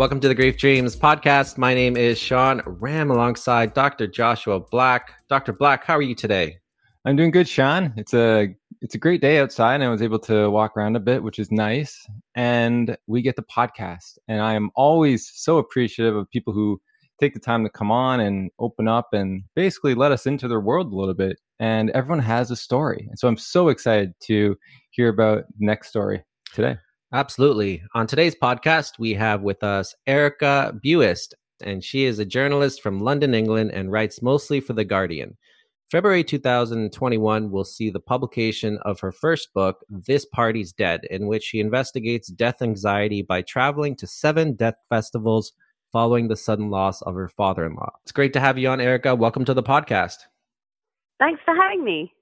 Welcome to the Grief Dreams podcast. My name is Sean Ram alongside Dr. Joshua Black. Dr. Black, how are you today? I'm doing good, Sean. It's a it's a great day outside and I was able to walk around a bit, which is nice. And we get the podcast. And I am always so appreciative of people who take the time to come on and open up and basically let us into their world a little bit. And everyone has a story. And so I'm so excited to hear about the next story today. Absolutely. On today's podcast, we have with us Erica Buist, and she is a journalist from London, England, and writes mostly for The Guardian. February 2021 will see the publication of her first book, This Party's Dead, in which she investigates death anxiety by traveling to seven death festivals following the sudden loss of her father in law. It's great to have you on, Erica. Welcome to the podcast. Thanks for having me.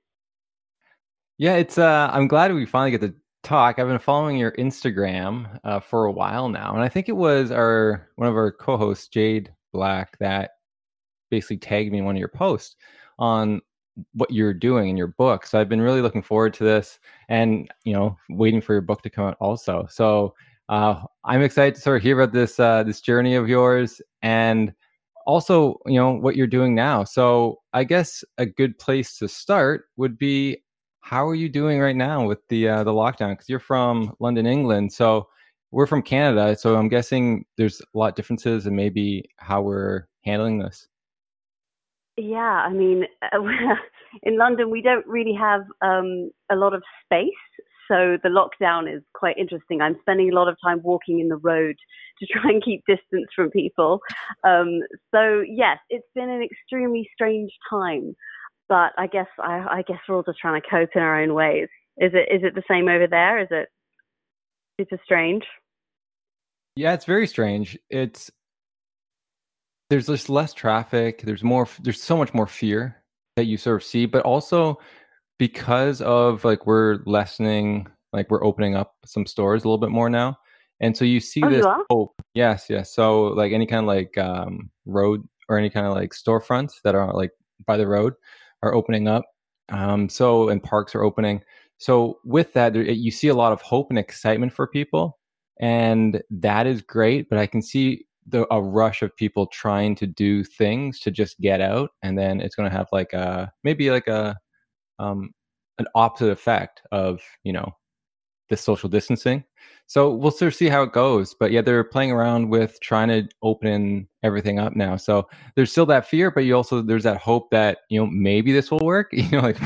Yeah, it's uh I'm glad we finally get to talk. I've been following your Instagram uh, for a while now, and I think it was our one of our co-hosts, Jade Black, that basically tagged me in one of your posts on what you're doing in your book. So I've been really looking forward to this and, you know, waiting for your book to come out also. So uh, I'm excited to sort of hear about this, uh, this journey of yours and also, you know, what you're doing now. So I guess a good place to start would be how are you doing right now with the, uh, the lockdown? Cause you're from London, England. So we're from Canada. So I'm guessing there's a lot of differences and maybe how we're handling this. Yeah, I mean, in London, we don't really have um, a lot of space. So the lockdown is quite interesting. I'm spending a lot of time walking in the road to try and keep distance from people. Um, so yes, it's been an extremely strange time, but I guess I, I, guess we're all just trying to cope in our own ways. Is it is it the same over there? Is it super strange? Yeah, it's very strange. It's there's just less traffic there's more there's so much more fear that you sort of see but also because of like we're lessening like we're opening up some stores a little bit more now and so you see oh, this you hope yes yes so like any kind of like um road or any kind of like storefronts that are like by the road are opening up um so and parks are opening. So with that you see a lot of hope and excitement for people and that is great but i can see the, a rush of people trying to do things to just get out and then it's going to have like a maybe like a um an opposite effect of you know the social distancing. So we'll sort of see how it goes but yeah they're playing around with trying to open everything up now. So there's still that fear but you also there's that hope that you know maybe this will work you know like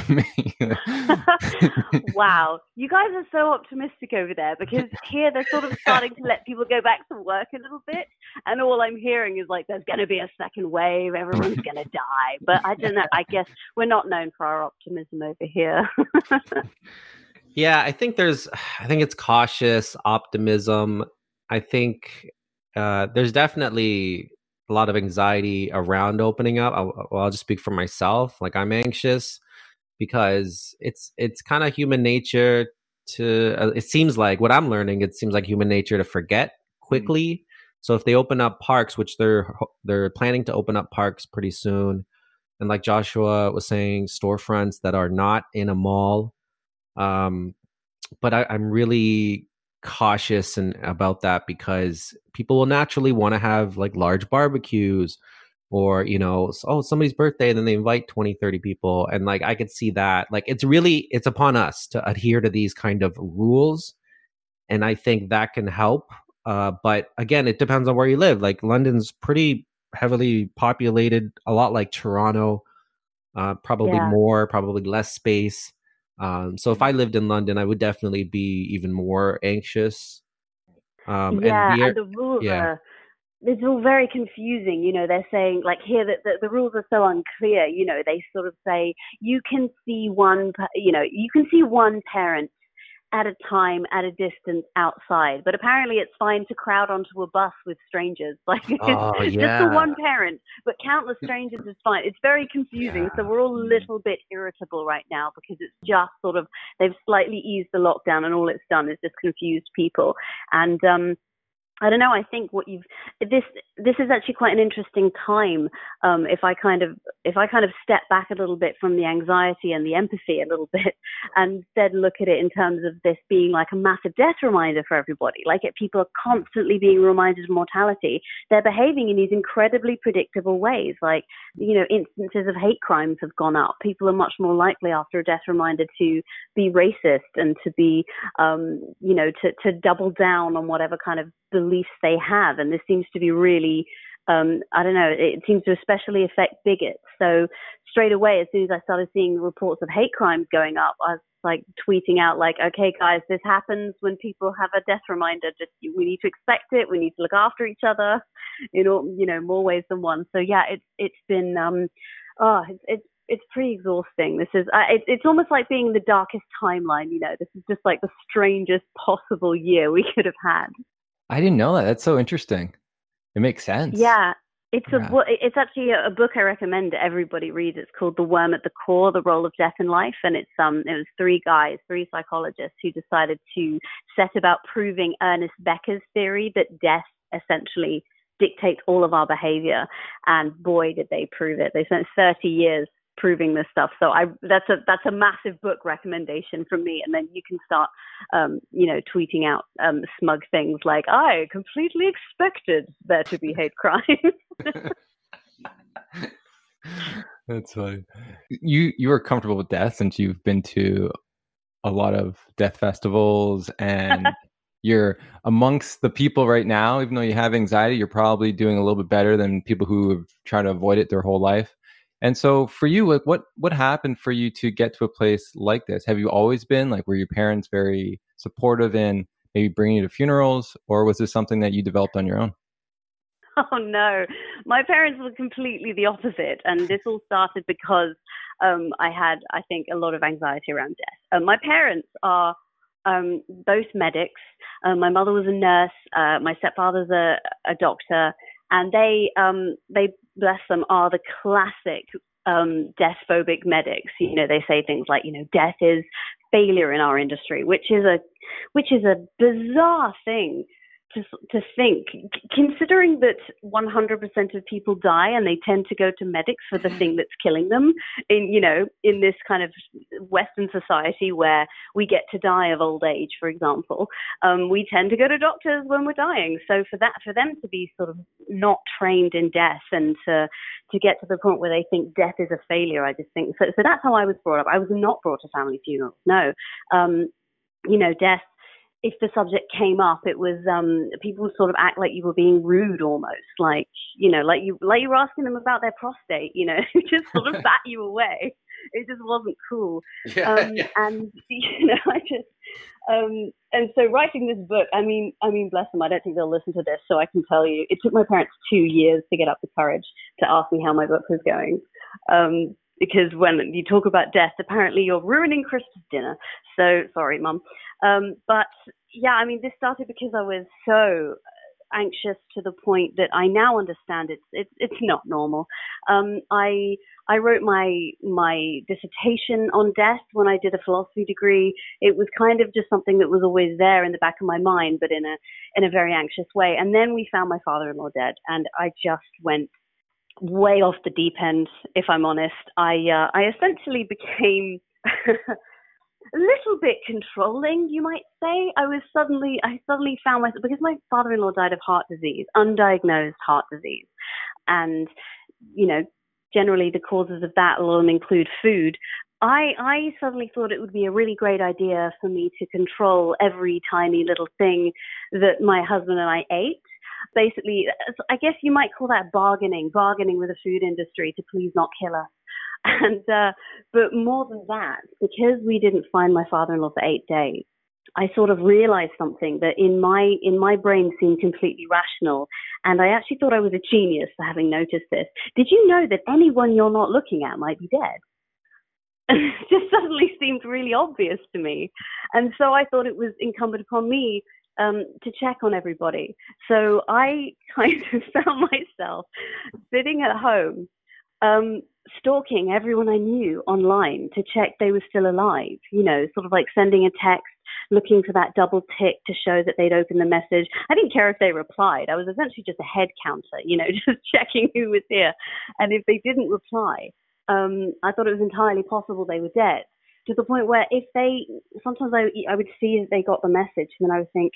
wow. You guys are so optimistic over there because here they're sort of starting to let people go back to work a little bit and all i'm hearing is like there's going to be a second wave everyone's going to die. But i don't know i guess we're not known for our optimism over here yeah, I think there's, I think it's cautious optimism. I think uh, there's definitely a lot of anxiety around opening up. I'll, I'll just speak for myself. Like I'm anxious because it's it's kind of human nature to. Uh, it seems like what I'm learning. It seems like human nature to forget mm. quickly. Mm-hmm. So if they open up parks, which they're they're planning to open up parks pretty soon, and like Joshua was saying, storefronts that are not in a mall um, but I, I'm really cautious and about that because people will naturally want to have like large barbecues or you know oh somebody's birthday and then they invite 20 30 people and like i could see that. Like it's really it's upon us to adhere to these kind of rules and i think that can help uh, but again it depends on where you live. Like london's pretty heavily populated a lot like toronto uh, probably yeah. more probably less space um, so if I lived in London, I would definitely be even more anxious. Um, yeah, and, and the rules yeah. are it's all very confusing. You know, they're saying like here that the, the, rules are so unclear. You know, they sort of say you can see one, you know, you can see one parent at a time at a distance outside. But apparently it's fine to crowd onto a bus with strangers. Like oh, yeah. just for one parent, but countless strangers is fine. It's very confusing. Yeah. So we're all a little bit irritable right now because it's just sort of they've slightly eased the lockdown and all it's done is just confused people. And um I don't know. I think what you've this this is actually quite an interesting time. Um, if I kind of if I kind of step back a little bit from the anxiety and the empathy a little bit, and then look at it in terms of this being like a massive death reminder for everybody. Like it, people are constantly being reminded of mortality. They're behaving in these incredibly predictable ways. Like you know, instances of hate crimes have gone up. People are much more likely after a death reminder to be racist and to be um, you know to to double down on whatever kind of beliefs they have. And this seems to be really, um, I don't know, it seems to especially affect bigots. So straight away, as soon as I started seeing reports of hate crimes going up, I was like tweeting out like, okay, guys, this happens when people have a death reminder. Just we need to expect it. We need to look after each other in all, you know, more ways than one. So yeah, it's it's been um, oh, it's, it's it's pretty exhausting. This is uh, it, it's almost like being in the darkest timeline. You know, this is just like the strangest possible year we could have had. I didn't know that. That's so interesting. It makes sense. Yeah. It's yeah. a it's actually a book I recommend everybody read. It's called The Worm at the Core: The Role of Death in Life, and it's um it was three guys, three psychologists who decided to set about proving Ernest Becker's theory that death essentially dictates all of our behavior. And boy, did they prove it! They spent 30 years proving this stuff. So I that's a that's a massive book recommendation from me. And then you can start, um, you know, tweeting out um, smug things like I completely expected there to be hate crime. that's funny. You you are comfortable with death since you've been to a lot of death festivals and. you're amongst the people right now even though you have anxiety you're probably doing a little bit better than people who have tried to avoid it their whole life and so for you, like what what happened for you to get to a place like this? Have you always been like were your parents very supportive in maybe bringing you to funerals or was this something that you developed on your own? Oh no, my parents were completely the opposite, and this all started because um, I had, I think, a lot of anxiety around death. Um, my parents are um, both medics. Uh, my mother was a nurse. Uh, my stepfather's a, a doctor, and they um, they bless them are the classic um, death phobic medics. You know, they say things like, you know, death is failure in our industry, which is a which is a bizarre thing to, to think, considering that 100% of people die and they tend to go to medics for the mm-hmm. thing that's killing them, in you know, in this kind of Western society where we get to die of old age, for example, um, we tend to go to doctors when we're dying. So for that, for them to be sort of not trained in death and to to get to the point where they think death is a failure, I just think so. So that's how I was brought up. I was not brought to family funerals. No. Um, you know, death if the subject came up, it was um, people sort of act like you were being rude, almost like you know, like you like you were asking them about their prostate, you know, just sort of bat you away. It just wasn't cool. Yeah, um, yeah. And you know, I just um, and so writing this book, I mean, I mean, bless them. I don't think they'll listen to this, so I can tell you, it took my parents two years to get up the courage to ask me how my book was going. Um, because when you talk about death, apparently you're ruining Christmas dinner. So sorry, mum. Um, but yeah, I mean, this started because I was so anxious to the point that I now understand it's it's it's not normal. Um, I I wrote my my dissertation on death when I did a philosophy degree. It was kind of just something that was always there in the back of my mind, but in a in a very anxious way. And then we found my father-in-law dead, and I just went way off the deep end, if I'm honest. I uh, I essentially became a little bit controlling, you might say. I was suddenly I suddenly found myself because my father-in-law died of heart disease, undiagnosed heart disease, and you know generally the causes of that will include food. I, I suddenly thought it would be a really great idea for me to control every tiny little thing that my husband and I ate basically, I guess you might call that bargaining, bargaining with the food industry to please not kill us. And, uh, but more than that, because we didn't find my father-in-law for eight days, I sort of realized something that in my in my brain seemed completely rational, and I actually thought I was a genius for having noticed this. Did you know that anyone you're not looking at might be dead? it just suddenly seemed really obvious to me, and so I thought it was incumbent upon me um, to check on everybody. So I kind of found myself sitting at home, um, stalking everyone I knew online to check they were still alive, you know, sort of like sending a text, looking for that double tick to show that they'd opened the message. I didn't care if they replied. I was essentially just a head counter, you know, just checking who was here. And if they didn't reply, um, I thought it was entirely possible they were dead. To the point where if they, sometimes I, I would see that they got the message, and then I would think,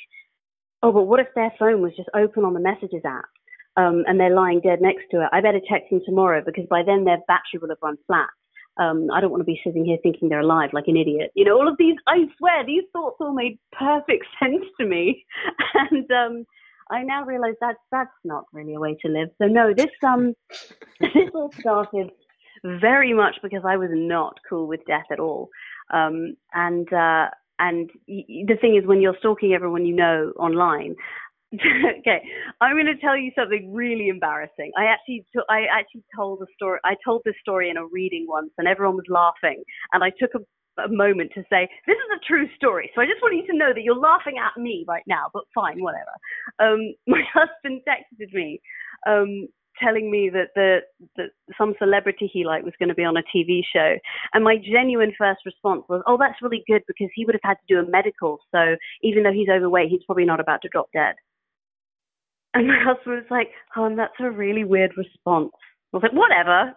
oh, but what if their phone was just open on the messages app? Um, and they're lying dead next to it. I better text them tomorrow because by then their battery will have run flat. Um, I don't want to be sitting here thinking they're alive like an idiot. You know, all of these, I swear, these thoughts all made perfect sense to me. And um, I now realize that that's not really a way to live. So no, this um, this all started very much because I was not cool with death at all. Um, and uh, and the thing is, when you're stalking everyone you know online, okay, I'm going to tell you something really embarrassing. I actually, t- I actually told a story. I told this story in a reading once, and everyone was laughing. And I took a, a moment to say, "This is a true story." So I just want you to know that you're laughing at me right now, but fine, whatever. Um, my husband texted me um, telling me that the that some celebrity he liked was going to be on a TV show, and my genuine first response was, "Oh, that's really good because he would have had to do a medical. So even though he's overweight, he's probably not about to drop dead." And my husband was like, "Oh, that's a really weird response." I was like, "Whatever.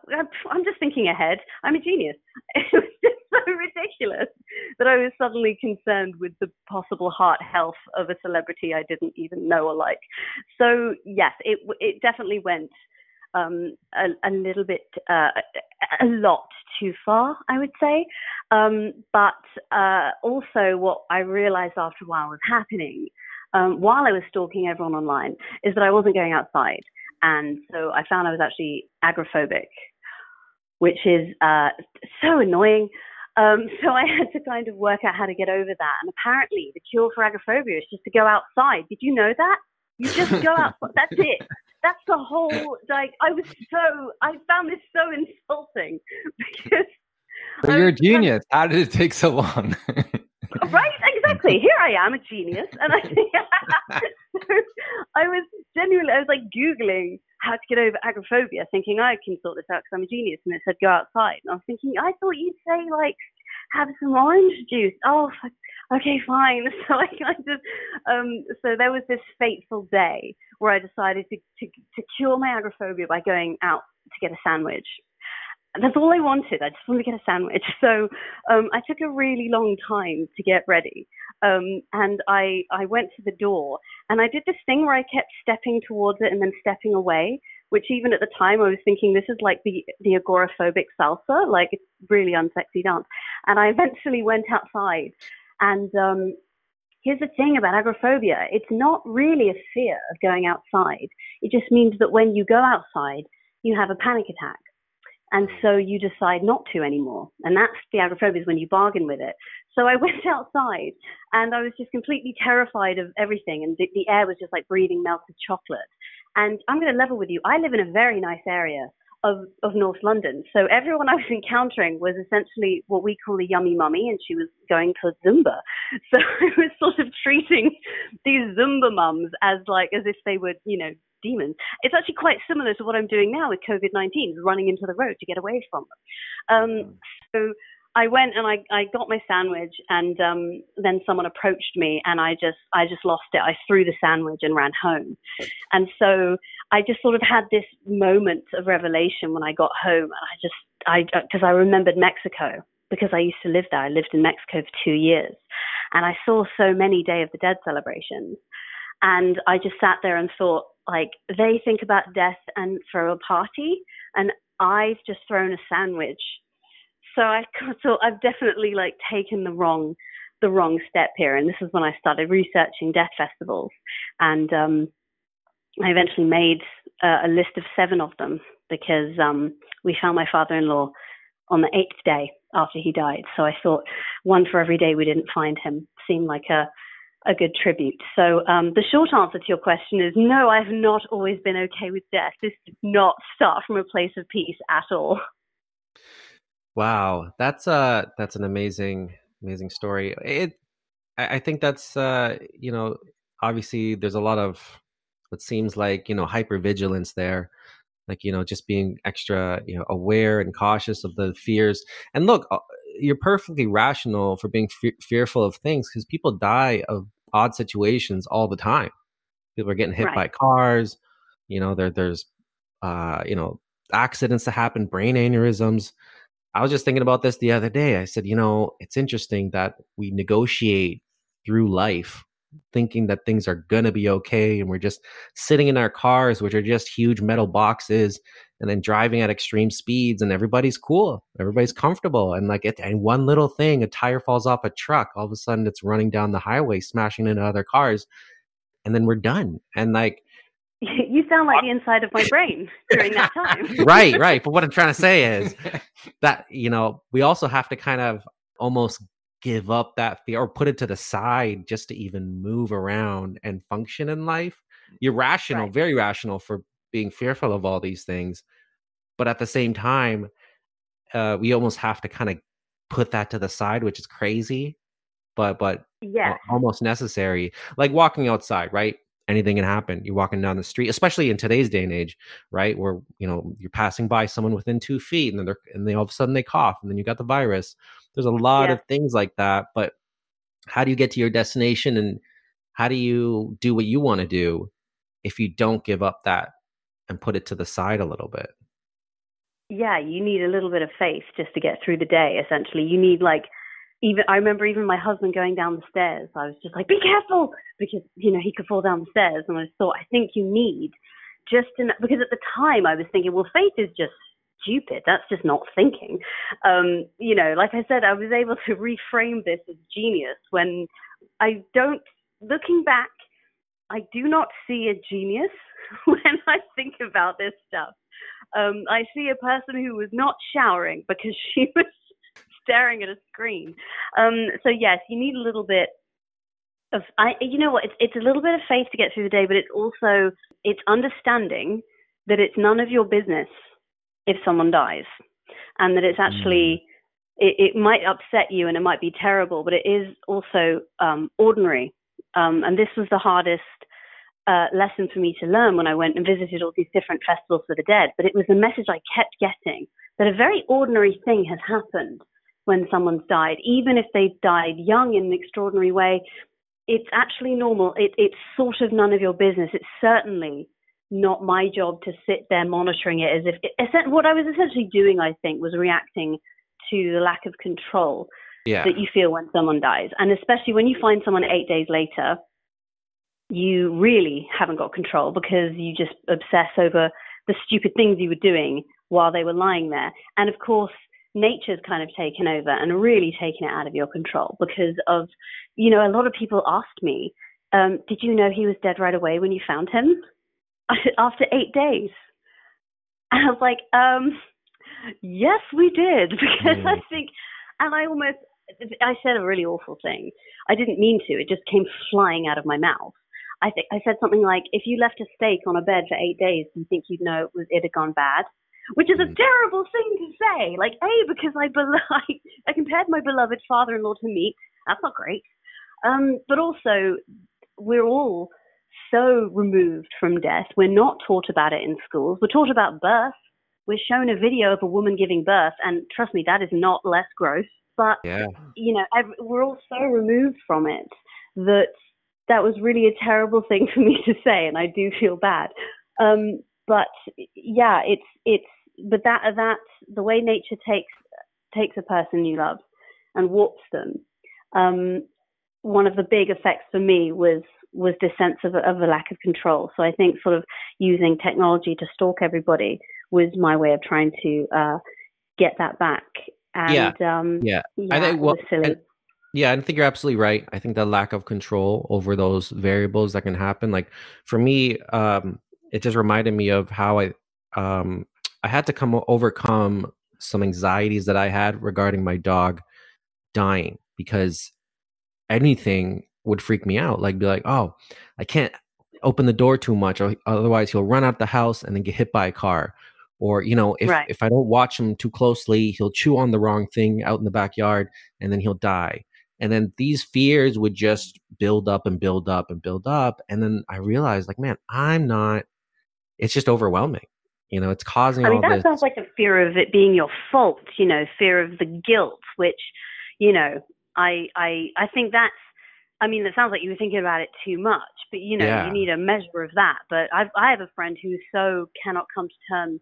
I'm just thinking ahead. I'm a genius." It was just so ridiculous that I was suddenly concerned with the possible heart health of a celebrity I didn't even know or like. So yes, it it definitely went um, a, a, little bit, uh, a lot too far, I would say. Um, but uh, also, what I realized after a while was happening um, while I was stalking everyone online is that I wasn't going outside. And so I found I was actually agoraphobic, which is uh, so annoying. Um, so I had to kind of work out how to get over that. And apparently, the cure for agoraphobia is just to go outside. Did you know that? You just go outside. That's it. That's the whole like. I was so. I found this so insulting because. But you're a genius. How did it take so long? right exactly. Here i am a genius and i i was genuinely i was like googling how to get over agoraphobia thinking i can sort this out because i'm a genius and it said go outside and i was thinking i thought you'd say like have some orange juice. Oh okay fine. So i kind of um so there was this fateful day where i decided to to, to cure my agoraphobia by going out to get a sandwich that's all I wanted. I just wanted to get a sandwich. So um, I took a really long time to get ready. Um, and I, I went to the door and I did this thing where I kept stepping towards it and then stepping away, which even at the time I was thinking this is like the, the agoraphobic salsa, like it's really unsexy dance. And I eventually went outside and um, here's the thing about agoraphobia. It's not really a fear of going outside. It just means that when you go outside, you have a panic attack and so you decide not to anymore. And that's the agoraphobia is when you bargain with it. So I went outside and I was just completely terrified of everything. And the, the air was just like breathing melted chocolate. And I'm going to level with you. I live in a very nice area of, of North London. So everyone I was encountering was essentially what we call a yummy mummy, and she was going to Zumba. So I was sort of treating these Zumba mums as like as if they were, you know, demons. It's actually quite similar to what I'm doing now with COVID 19, running into the road to get away from them. Um, so I went and I, I got my sandwich, and um, then someone approached me, and I just I just lost it. I threw the sandwich and ran home, and so I just sort of had this moment of revelation when I got home, and I just I because I remembered Mexico because I used to live there. I lived in Mexico for two years, and I saw so many Day of the Dead celebrations, and I just sat there and thought, like they think about death and throw a party, and I've just thrown a sandwich. So I thought I've definitely like taken the wrong the wrong step here, and this is when I started researching death festivals, and um, I eventually made uh, a list of seven of them because um, we found my father-in-law on the eighth day after he died. So I thought one for every day we didn't find him seemed like a a good tribute. So um, the short answer to your question is no, I've not always been okay with death. This did not start from a place of peace at all. Wow, that's uh that's an amazing amazing story. It I, I think that's uh you know obviously there's a lot of what seems like you know hypervigilance there like you know just being extra you know aware and cautious of the fears and look uh, you're perfectly rational for being fe- fearful of things because people die of odd situations all the time. People are getting hit Right. by cars. You know, there there's uh, you know accidents that happen, brain aneurysms. I was just thinking about this the other day. I said, you know, it's interesting that we negotiate through life thinking that things are going to be okay and we're just sitting in our cars which are just huge metal boxes and then driving at extreme speeds and everybody's cool everybody's comfortable and like it and one little thing a tire falls off a truck all of a sudden it's running down the highway smashing into other cars and then we're done and like You sound like the inside of my brain during that time. right right but what i'm trying to say is that you know we also have to kind of almost give up that fear or put it to the side just to even move around and function in life you're rational Right. very rational for being fearful of all these things but at the same time uh, we almost have to kind of put that to the side which is crazy but but Yeah. almost necessary. Like walking outside, right? Anything can happen. You're walking down the street, especially in today's day and age, right? Where you know you're passing by someone within two feet, and then they're and they all of a sudden they cough, and then you got the virus. There's a lot Yeah. of things like that. But how do you get to your destination, and how do you do what you want to do if you don't give up that and put it to the side a little bit? yeah, you need a little bit of faith just to get through the day. Essentially, you need like even. I remember even my husband going down the stairs. I was just like, "Be careful," because you know he could fall down the stairs, and I thought, I think you need just en- because at the time I was thinking, well, faith is just stupid. That's just not thinking. Um, you know, like I said, I was able to reframe this as genius when I don't. Looking back, I do not see a genius when I think about this stuff. Um, I see a person who was not showering because she was staring at a screen. Um, so yes, you need a little bit of. I, you know what? It's it's a little bit of faith to get through the day, but it's also it's understanding that it's none of your business if someone dies, and that it's actually. It, it might upset you and it might be terrible, but it is also um, ordinary. Um, and this was the hardest uh, lesson for me to learn when I went and visited all these different festivals for the dead. But it was the message I kept getting that a very ordinary thing has happened when someone's died, even if they've died young in an extraordinary way. It's actually normal. It, it's sort of none of your business. It's certainly not my job to sit there monitoring it as if it, what I was essentially doing, I think, was reacting to the lack of control Yeah, that you feel when someone dies. And especially when you find someone eight days later, you really haven't got control because you just obsess over the stupid things you were doing while they were lying there. And of course, nature's kind of taken over and really taken it out of your control because of, you know, a lot of people asked me, um, did you know he was dead right away when you found him? After eight days. And I was like, um, yes, we did. Because I Mm. think, and I almost, I said a really awful thing. I didn't mean to. It just came flying out of my mouth. I think I said something like, "If you left a steak on a bed for eight days, do you think you'd know it was it had gone bad?" Which is a Mm. terrible thing to say. Like, a because I bel- I, I compared my beloved father-in-law to meat. That's not great. Um, but also, we're all so removed from death. We're not taught about it in schools. We're taught about birth. We're shown a video of a woman giving birth, and trust me, that is not less gross. But yeah, you know, ev we're all so removed from it that that was really a terrible thing for me to say, and I do feel bad. Um, but yeah, it's it's but that that the way nature takes takes a person you love and warps them. Um, one of the big effects for me was was this sense of a, of a lack of control. So I think sort of using technology to stalk everybody was my way of trying to uh, get that back. And Yeah. um, yeah. yeah, I think well, and- Yeah, I think you're absolutely right. I think the lack of control over those variables that can happen. Like for me, um, it just reminded me of how I um I had to come overcome some anxieties that I had regarding my dog dying because anything would freak me out. Like be like, oh, I can't open the door too much, or otherwise he'll run out the house and then get hit by a car. Or you know, if Right. if I don't watch him too closely, he'll chew on the wrong thing out in the backyard, and then he'll die. And then these fears would just build up and build up and build up. And then I realized, like, man, I'm not. It's just overwhelming. You know, it's causing. I mean, that this. sounds like a fear of it being your fault. You know, fear of the guilt, which, you know, I I I think that's. I mean, it sounds like you were thinking about it too much, but you know, Yeah. you need a measure of that. But I I have a friend who so cannot come to terms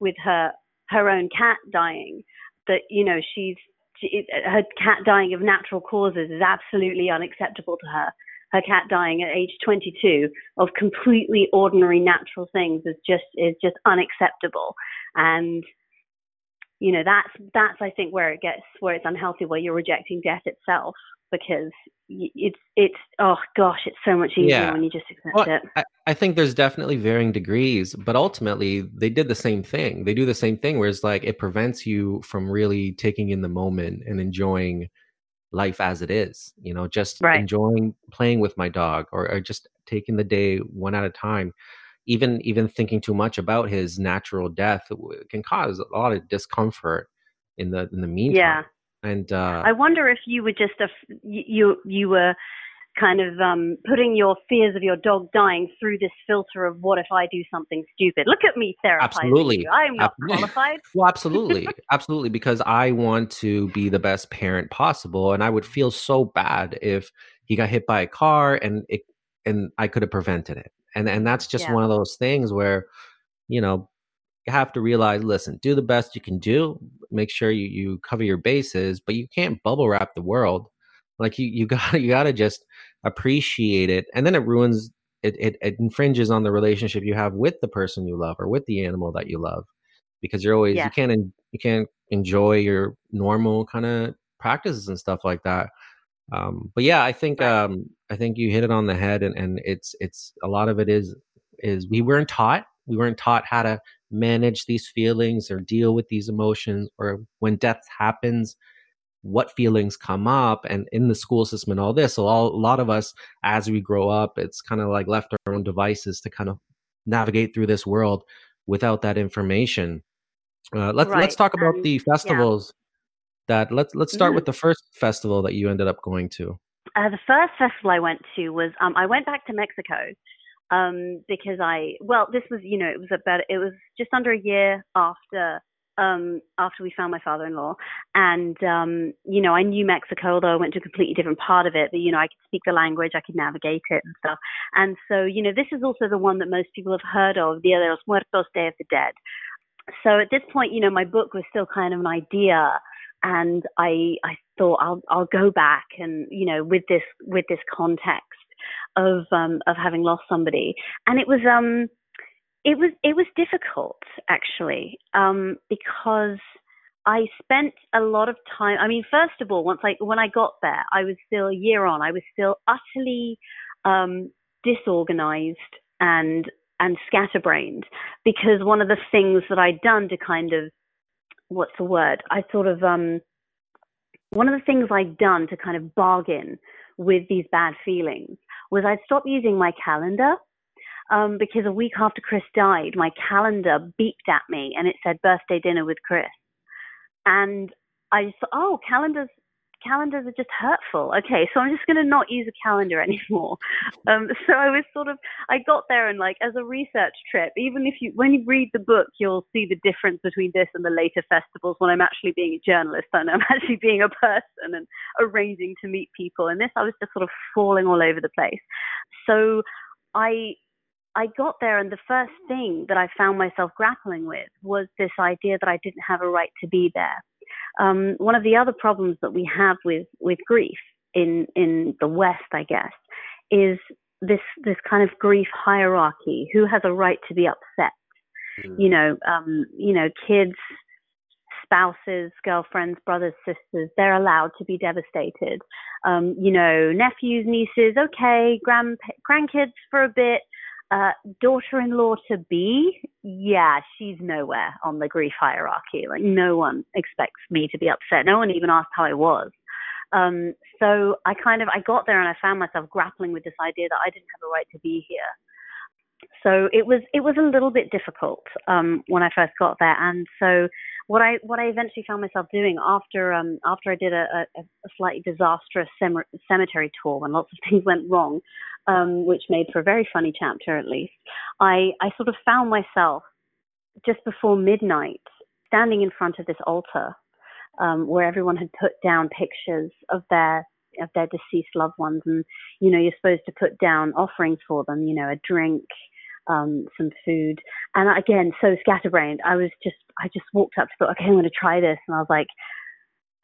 with her her own cat dying that you know she's she, her cat dying of natural causes is absolutely unacceptable to her. Her cat dying at age 22 of completely ordinary natural things is just is just unacceptable. And you know that's that's I think where it gets where it's unhealthy, where you're rejecting death itself because it's it's oh gosh, it's so much easier Yeah. when you just accept Well, it. I, I think there's definitely varying degrees, but ultimately they did the same thing. They do the same thing where it's like it prevents you from really taking in the moment and enjoying life as it is. You know, just Right. enjoying playing with my dog or, or just taking the day one at a time. Even even thinking too much about his natural death can cause a lot of discomfort in the in the meantime. Yeah. And uh, I wonder if you were just a f- you you- were kind of um, putting your fears of your dog dying through this filter of what if I do something stupid? Look at me therapizing Absolutely. I'm not Absolutely. qualified. Well, absolutely, absolutely, because I want to be the best parent possible, and I would feel so bad if he got hit by a car and it and I could have prevented it, and and that's just Yeah. one of those things where, you know, you have to realize, listen, do the best you can do, make sure you you cover your bases, but you can't bubble wrap the world, like you you got you got to just appreciate it, and then it ruins. It, it, it infringes on the relationship you have with the person you love or with the animal that you love because you're always Yeah. you can't en- you can't enjoy your normal kind of practices and stuff like that um but yeah i think um i think you hit it on the head and and it's it's a lot of it is is we weren't taught. We weren't taught how to manage these feelings or deal with these emotions or when death happens what feelings come up. And in the school system and all this so all, a lot of us as we grow up it's kind of like left our own devices to kind of navigate through this world without that information. Uh, let's let's talk about and- the festivals that let's let's start Mhm. with the first festival that you ended up going to Uh, the first festival I went to was um, I went back to Mexico um, because I well this was you know it was about it was just under a year after um, after we found my father-in-law. And um, you know I knew Mexico although I went to a completely different part of it but you know I could speak the language I could navigate it and stuff. And so you know this is also the one that most people have heard of Dia de los Muertos Day of the Dead. So at this point you know my book was still kind of an idea and I I thought I'll I'll go back and you know with this with this context of um of having lost somebody. And it was um it was it was difficult actually um because I spent a lot of time I mean first of all once I when I got there I was still a year on I was still utterly um disorganized and and scatterbrained because one of the things that I'd done to kind of what's the word? I sort of um one of the things I'd done to kind of bargain with these bad feelings was I'd stopped using my calendar um, because a week after Chris died, my calendar beeped at me and it said birthday dinner with Chris, and I just thought, oh, calendars calendars are just hurtful. Okay, so I'm just going to not use a calendar anymore. Um, so I was sort of I got there and like as a research trip, even if you when you read the book, you'll see the difference between this and the later festivals when I'm actually being a journalist and I'm actually being a person and arranging to meet people. And this I was just sort of falling all over the place. So I I got there and the first thing that I found myself grappling with was this idea that I didn't have a right to be there. Um, one of the other problems that we have with, with grief in, in the West, I guess, is this this kind of grief hierarchy. Who has a right to be upset? You know, um, you know, kids, spouses, girlfriends, brothers, sisters. They're allowed to be devastated. Um, you know, nephews, nieces, okay, grand grandkids for a bit. Uh, daughter-in-law to be, yeah, she's nowhere on the grief hierarchy. Like no one expects me to be upset. No one even asked how I was. Um, so I kind of I got there and I found myself grappling with this idea that I didn't have a right to be here. So it was it was a little bit difficult um, when I first got there, and so what I what I eventually found myself doing after um, after I did a, a, a slightly disastrous sem- cemetery tour when lots of things went wrong, um, which made for a very funny chapter at least. I I sort of found myself just before midnight, standing in front of this altar um, where everyone had put down pictures of their of their deceased loved ones, and you know you're supposed to put down offerings for them, you know, a drink, um, some food, and again, so scatterbrained. I was just I just walked up to thought, okay, I'm going to try this, and I was like,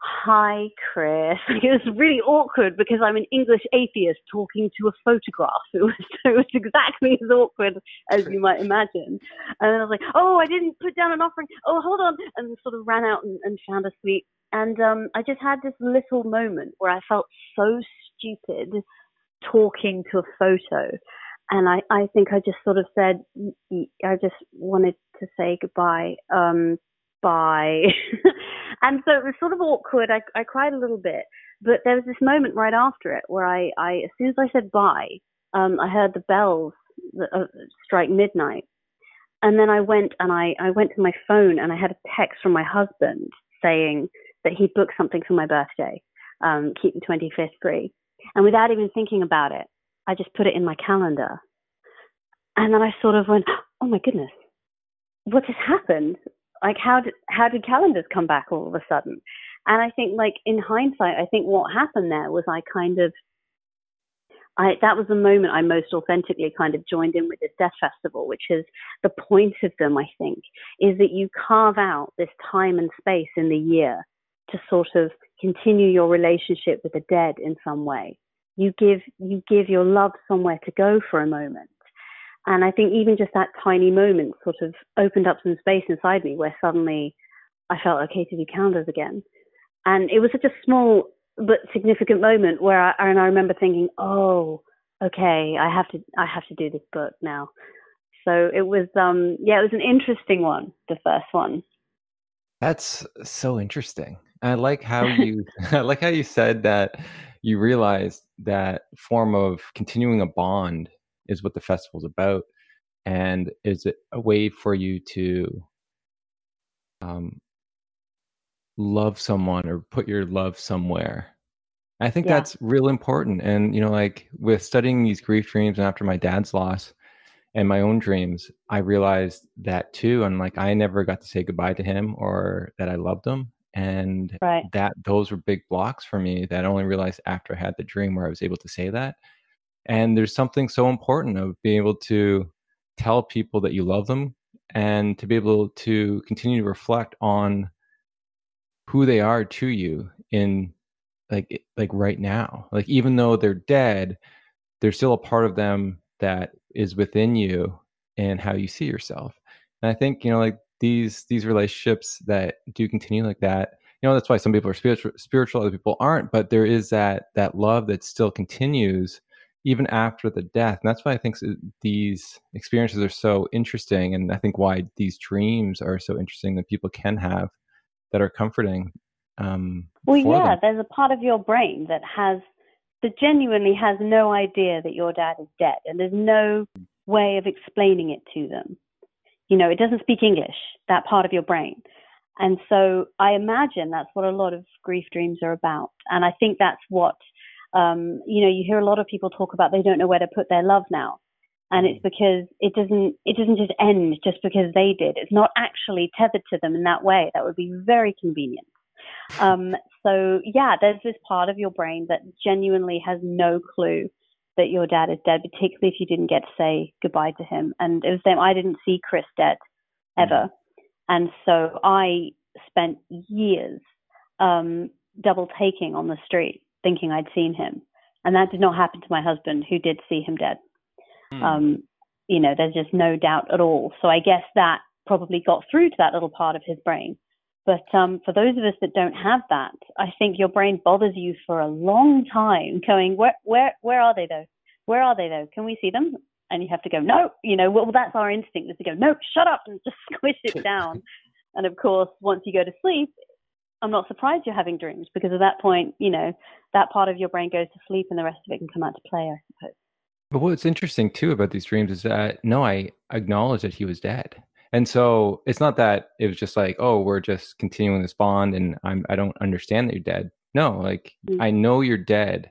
hi, Chris. It was really awkward because I'm an English atheist talking to a photograph. It was, it was exactly as awkward as you might imagine. And I was like, oh, I didn't put down an offering. Oh, hold on. And sort of ran out and, and found a sweet. And um, I just had this little moment where I felt so stupid talking to a photo. And I, I think I just sort of said, I just wanted to say goodbye. Um, bye. and so it was sort of awkward. I, I cried a little bit, but there was this moment right after it where I, I as soon as I said bye, um, I heard the bells uh, strike midnight. And then I went and I, I went to my phone and I had a text from my husband saying that he'd booked something for my birthday, um, keep the 25th free. And without even thinking about it, I just put it in my calendar. And then I sort of went, oh my goodness, what has happened? like how did how did calendars come back all of a sudden? And I think like in hindsight, I think what happened there was I kind of I that was the moment I most authentically kind of joined in with this death festival, which is the point of them, I think, is that you carve out this time and space in the year to sort of continue your relationship with the dead in some way. You give you give your love somewhere to go for a moment. And I think even just that tiny moment sort of opened up some space inside me where suddenly I felt okay to do calendars again. And it was such a small but significant moment where I, and I remember thinking, oh, okay, I have to, I have to do this book now. So it was, um, yeah, it was an interesting one, the first one. That's so interesting. I like how you, I like how you said that you realize that form of continuing a bond is what the festival's about and is it a way for you to um, love someone or put your love somewhere i think yeah. that's real important and you know like with studying these grief dreams and after my dad's loss and my own dreams i realized that too and like i never got to say goodbye to him or that i loved him and right. that those were big blocks for me that i only realized after i had the dream where i was able to say that. And there's something so important of being able to tell people that you love them and to be able to continue to reflect on who they are to you in like like right now. Like even though they're dead there's still a part of them that is within you and how you see yourself. And i think you know like these these relationships that do continue like that you know that's why some people are spiritual spiritual other people aren't but there is that that love that still continues even after the death. And that's why I think these experiences are so interesting. And I think why these dreams are so interesting that people can have that are comforting. Um, well, yeah, them. there's a part of your brain that has, that genuinely has no idea that your dad is dead. And there's no way of explaining it to them. You know, it doesn't speak English, that part of your brain. And so I imagine that's what a lot of grief dreams are about. And I think that's what um, you know, you hear a lot of people talk about they don't know where to put their love now. And it's because it doesn't it doesn't just end just because they did. It's not actually tethered to them in that way. That would be very convenient. Um, so yeah, there's this part of your brain that genuinely has no clue that your dad is dead, particularly if you didn't get to say goodbye to him. And it was the same. I didn't see Chris dead ever, and so I spent years um, double taking on the street thinking I'd seen him. And that did not happen to my husband, who did see him dead. Mm. Um, you know, there's just no doubt at all. So I guess that probably got through to that little part of his brain. But um, for those of us that don't have that, I think your brain bothers you for a long time, going, where, where, where are they though? Where are they though? Can we see them? And you have to go, no. You know, well, that's our instinct is to go, no, shut up, and just squish it down. and of course, once you go to sleep, I'm not surprised you're having dreams because at that point, you know, that part of your brain goes to sleep and the rest of it can come out to play, I suppose. But what's interesting too about these dreams is that no, I acknowledge that he was dead. And so it's not that it was just like, oh, we're just continuing this bond and I'm I don't understand that you're dead. No, like mm. I know you're dead,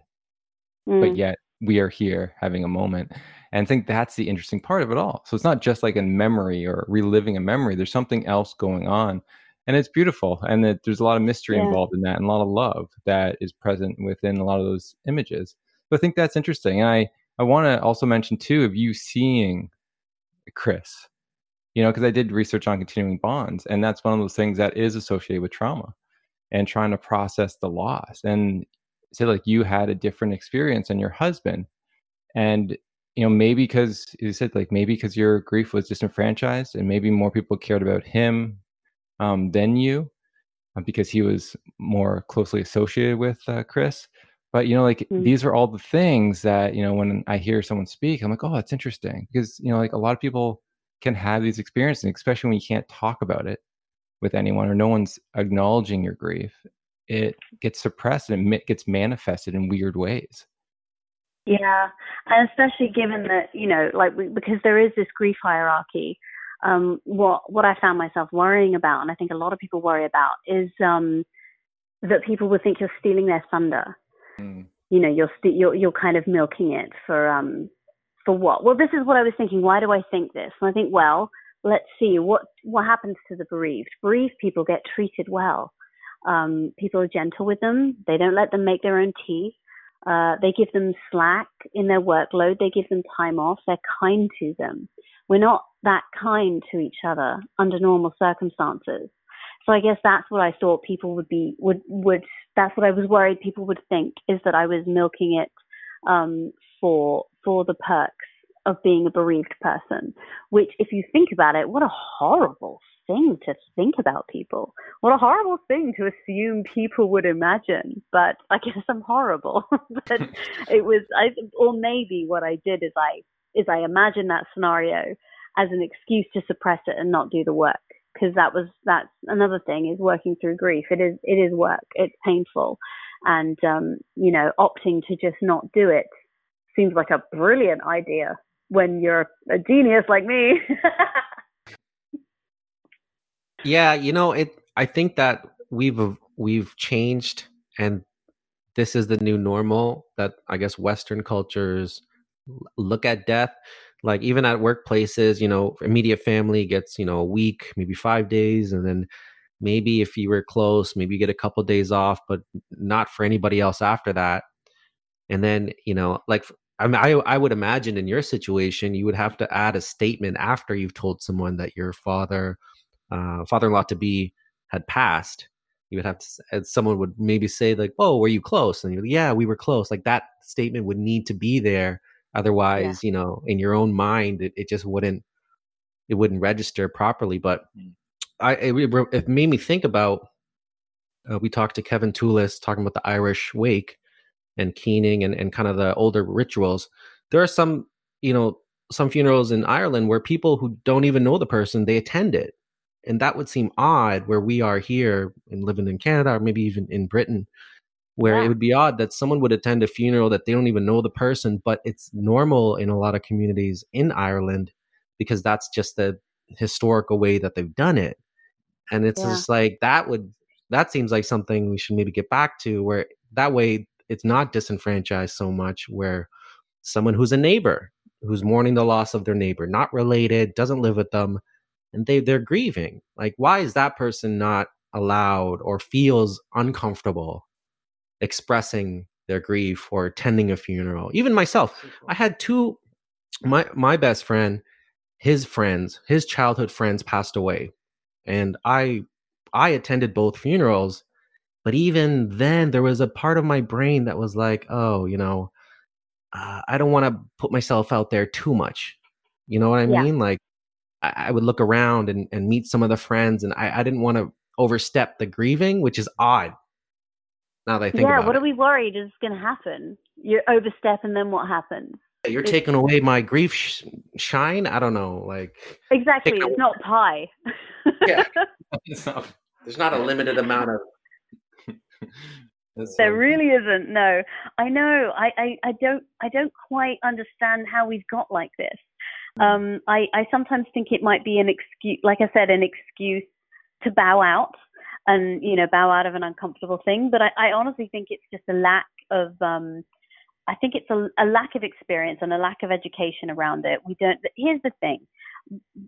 mm. but yet we are here having a moment. And I think that's the interesting part of it all. So it's not just like a memory or reliving a memory. There's something else going on. And it's beautiful. And that there's a lot of mystery yeah. involved in that and a lot of love that is present within a lot of those images. So I think that's interesting. And I, I want to also mention too of you seeing Chris, you know, because I did research on continuing bonds. And that's one of those things that is associated with trauma and trying to process the loss. And say like you had a different experience than your husband. And you know, maybe because you said like maybe because your grief was disenfranchised and maybe more people cared about him um, than you uh, because he was more closely associated with uh, Chris. But you know, like mm-hmm. these are all the things that you know when I hear someone speak, I'm like, oh, that's interesting because you know, like a lot of people can have these experiences, especially when you can't talk about it with anyone or no one's acknowledging your grief. It gets suppressed and it gets manifested in weird ways. Yeah, and especially given that you know, like we, because there is this grief hierarchy. Um, what what I found myself worrying about, and I think a lot of people worry about, is um, that people would think you're stealing their thunder. Mm. You know, you're st- you're you're kind of milking it for um for what? Well, this is what I was thinking. Why do I think this? And I think, well, let's see what what happens to the bereaved. Bereaved people get treated well. Um, people are gentle with them. They don't let them make their own tea. Uh, they give them slack in their workload. They give them time off. They're kind to them. We're not that kind to each other under normal circumstances. So I guess that's what I thought people would be would would that's what I was worried people would think is that I was milking it um, for for the perks of being a bereaved person. Which, if you think about it, what a horrible thing to think about people. What a horrible thing to assume people would imagine. But I guess I'm horrible. but it was, I, or maybe what I did is I is I imagined that scenario as an excuse to suppress it and not do the work. Because that was that's another thing is working through grief. It is it is work. It's painful, and um, you know opting to just not do it seems like a brilliant idea when you're a genius like me. Yeah, you know, it I think that we've we've changed and this is the new normal that I guess western cultures look at death like even at workplaces, you know, immediate family gets, you know, a week, maybe 5 days and then maybe if you were close, maybe you get a couple days off, but not for anybody else after that. And then, you know, like I mean, I, I would imagine in your situation, you would have to add a statement after you've told someone that your father uh, father-in-law to be had passed, you would have to, someone would maybe say like, "Oh, were you close?" And you're like, "Yeah, we were close." Like that statement would need to be there. Otherwise, yeah. you know, in your own mind, it, it just wouldn't it wouldn't register properly. But mm. I it, it, made me think about. Uh, we talked to Kevin Toolis talking about the Irish wake and keening and, and kind of the older rituals. There are some, you know, some funerals in Ireland where people who don't even know the person they attend it and that would seem odd where we are here and living in Canada or maybe even in Britain, where yeah. it would be odd that someone would attend a funeral that they don't even know the person, but it's normal in a lot of communities in Ireland because that's just the historical way that they've done it. And it's yeah. just like that would that seems like something we should maybe get back to where that way it's not disenfranchised so much where someone who's a neighbor who's mourning the loss of their neighbor, not related, doesn't live with them, and they they're grieving. Like why is that person not allowed or feels uncomfortable expressing their grief or attending a funeral? Even myself. I had two my my best friend his friends his childhood friends passed away and i i attended both funerals but even then there was a part of my brain that was like oh you know uh, i don't want to put myself out there too much you know what i yeah. mean like I, I would look around and, and meet some of the friends, and I, I didn't want to overstep the grieving, which is odd. Now that I think yeah, about what it. are we worried is going to happen? You overstep, and then what happens? You're it's, taking away my grief sh- shine. I don't know, like exactly. It's not pie. yeah, not, there's not a limited amount of. there really isn't. No, I know. I, I, I don't. I don't quite understand how we've got like this. Mm. Um, I, I sometimes think it might be an excuse, like I said, an excuse to bow out and, you know, bow out of an uncomfortable thing. But I, I honestly think it's just a lack of, um, I think it's a, a lack of experience and a lack of education around it. We don't. Here's the thing,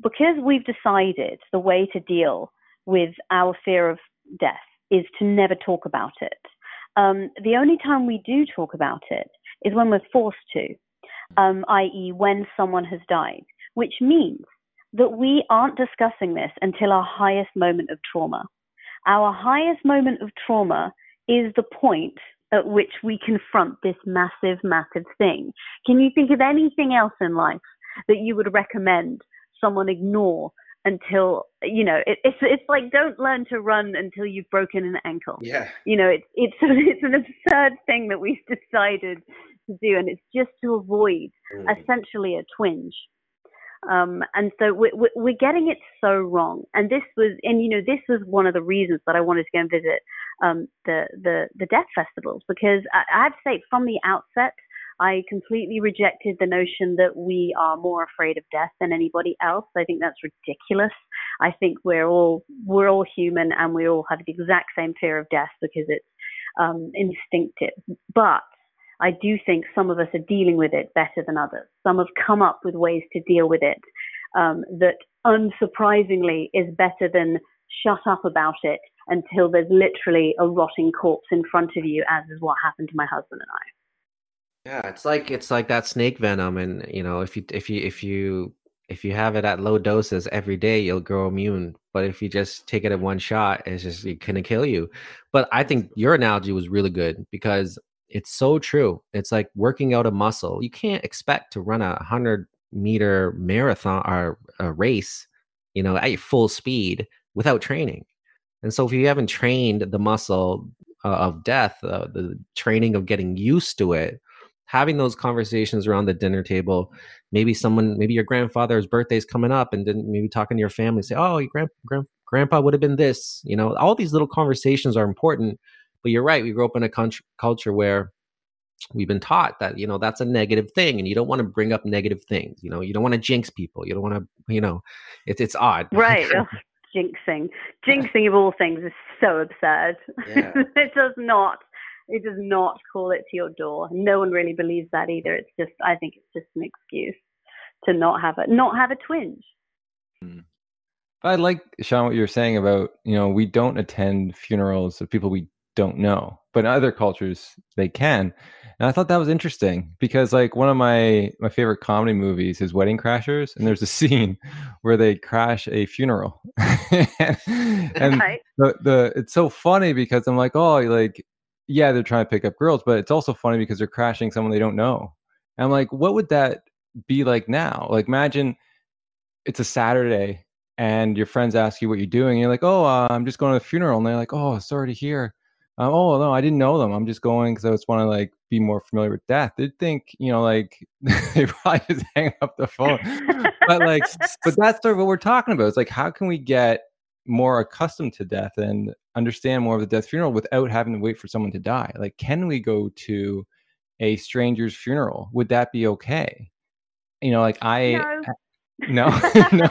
because we've decided the way to deal with our fear of death is to never talk about it. Um, the only time we do talk about it is when we're forced to, um, i.e., when someone has died, which means that we aren't discussing this until our highest moment of trauma. Our highest moment of trauma is the point at which we confront this massive, massive thing. Can you think of anything else in life that you would recommend someone ignore until you know it, it's it's like don't learn to run until you've broken an ankle. Yeah. You know it's it's it's an absurd thing that we've decided to do, and it's just to avoid mm. essentially a twinge. Um, and so we're, we're getting it so wrong. And this was, and you know, this was one of the reasons that I wanted to go and visit um, the the the death festivals because I, I have to say from the outset. I completely rejected the notion that we are more afraid of death than anybody else. I think that's ridiculous. I think we're all we're all human and we all have the exact same fear of death because it's um, instinctive. But I do think some of us are dealing with it better than others. Some have come up with ways to deal with it um, that unsurprisingly is better than shut up about it until there's literally a rotting corpse in front of you, as is what happened to my husband and I. Yeah, it's like it's like that snake venom, and you know, if you if you if you if you have it at low doses every day, you'll grow immune. But if you just take it at one shot, it's just it gonna kill you. But I think your analogy was really good because it's so true. It's like working out a muscle. You can't expect to run a hundred meter marathon or a race, you know, at full speed without training. And so if you haven't trained the muscle uh, of death, uh, the training of getting used to it, having those conversations around the dinner table maybe someone maybe your grandfather's birthday's coming up and then maybe talking to your family say oh your grand, grand, grandpa would have been this you know? All these little conversations are important but you're right we grew up in a culture where we've been taught that you know that's a negative thing and you don't want to bring up negative things you know? You don't want to jinx people you don't want to you know it's it's odd. Right jinxing. Jinxing of all things is so absurd. Yeah. it does not it does not call it to your door. No one really believes that either. It's just, I think it's just an excuse to not have a not have a twinge. Hmm. I like Sean what you're saying about you know we don't attend funerals of people we don't know, but in other cultures they can. And I thought that was interesting because like one of my my favorite comedy movies is Wedding Crashers, and there's a scene where they crash a funeral, and right. the the it's so funny because I'm like oh like yeah, they're trying to pick up girls, but it's also funny because they're crashing someone they don't know. And I'm like, what would that be like now? Like, imagine it's a Saturday and your friends ask you what you're doing. And you're like, oh, uh, I'm just going to the funeral. And they're like, oh, sorry to hear. Um, oh no, I didn't know them. I'm just going because I just want to like be more familiar with death. They'd think, you know, like they probably just hang up the phone. but like, but that's sort of what we're talking about. It's like, how can we get more accustomed to death and understand more of the death funeral without having to wait for someone to die? Like, can we go to a stranger's funeral? Would that be okay? You know, like I. No. No, no.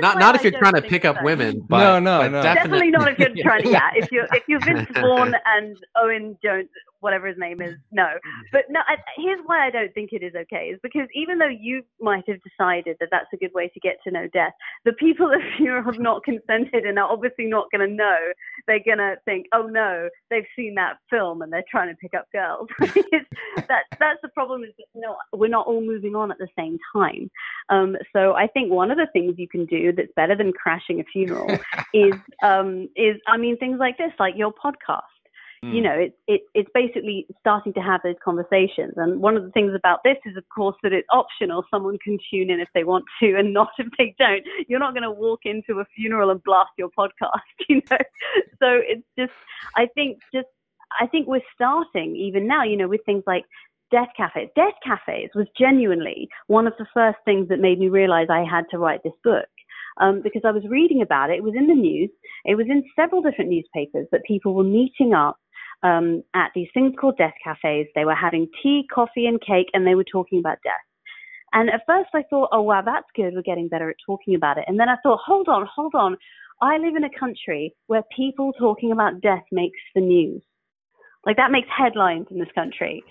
not not if you're trying to pick up women. But, no, no, but no. Definitely, definitely not if you're trying. To, yeah, if you if you're Vince Vaughn and Owen Jones whatever his name is. No, but no. I, here's why I don't think it is okay: is because even though you might have decided that that's a good way to get to know death, the people that you have not consented and are obviously not going to know. They're going to think, oh no, they've seen that film and they're trying to pick up girls. that that's the problem. Is that no, we're not all moving on at the same time. Um, so I think one of the things you can do that's better than crashing a funeral is um, is I mean things like this, like your podcast you mm. know, it's it, it's basically starting to have those conversations. And one of the things about this is, of course, that it's optional. Someone can tune in if they want to, and not if they don't. You're not going to walk into a funeral and blast your podcast, you know. So it's just, I think, just I think we're starting even now, you know, with things like death cafes. Death cafes was genuinely one of the first things that made me realize I had to write this book. Um, because I was reading about it. It was in the news. It was in several different newspapers that people were meeting up um, at these things called death cafes. They were having tea, coffee, and cake, and they were talking about death. And at first I thought, oh, wow, that's good. We're getting better at talking about it. And then I thought, hold on, hold on. I live in a country where people talking about death makes the news. Like that makes headlines in this country.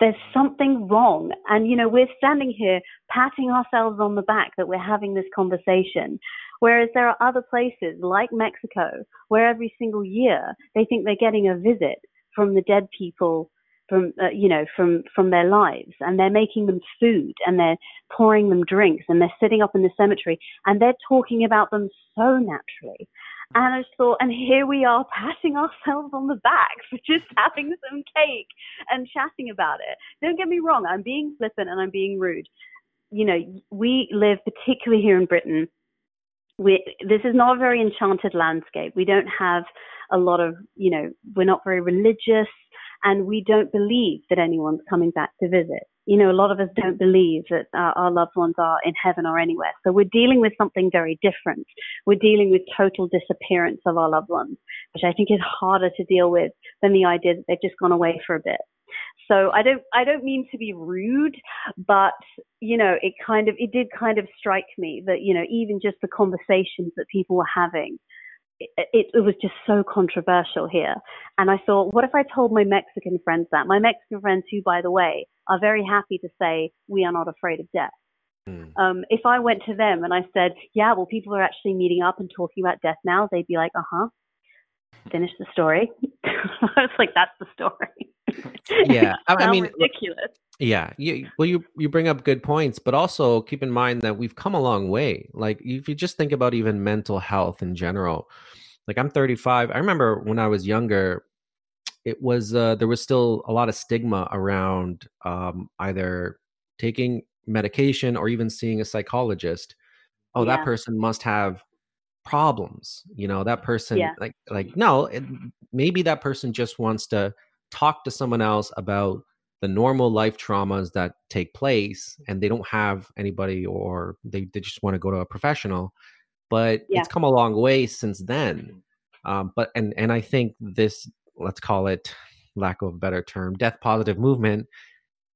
there's something wrong. And, you know, we're standing here patting ourselves on the back that we're having this conversation. Whereas there are other places like Mexico where every single year they think they're getting a visit from the dead people from uh, you know from from their lives and they're making them food and they're pouring them drinks and they're sitting up in the cemetery and they're talking about them so naturally and I just thought, and here we are patting ourselves on the back for just having some cake and chatting about it. Don't get me wrong, I'm being flippant and I'm being rude. You know, we live, particularly here in Britain, we, this is not a very enchanted landscape. We don't have a lot of, you know, we're not very religious and we don't believe that anyone's coming back to visit. You know, a lot of us don't believe that uh, our loved ones are in heaven or anywhere. So we're dealing with something very different. We're dealing with total disappearance of our loved ones, which I think is harder to deal with than the idea that they've just gone away for a bit. So I don't I don't mean to be rude, but you know, it kind of it did kind of strike me that, you know, even just the conversations that people were having it, it, was just so controversial here. And I thought, what if I told my Mexican friends that? My Mexican friends, who, by the way, are very happy to say, we are not afraid of death. Mm. Um, if I went to them and I said, yeah, well, people are actually meeting up and talking about death now, they'd be like, uh huh. Finish the story. I was like, that's the story. Yeah. I mean, ridiculous. Yeah, you, well, you you bring up good points, but also keep in mind that we've come a long way. Like if you just think about even mental health in general, like I'm 35. I remember when I was younger, it was uh, there was still a lot of stigma around um, either taking medication or even seeing a psychologist. Oh, yeah. that person must have problems. You know, that person yeah. like like no, it, maybe that person just wants to talk to someone else about the normal life traumas that take place and they don't have anybody or they, they just want to go to a professional but yeah. it's come a long way since then um, but and and i think this let's call it lack of a better term death positive movement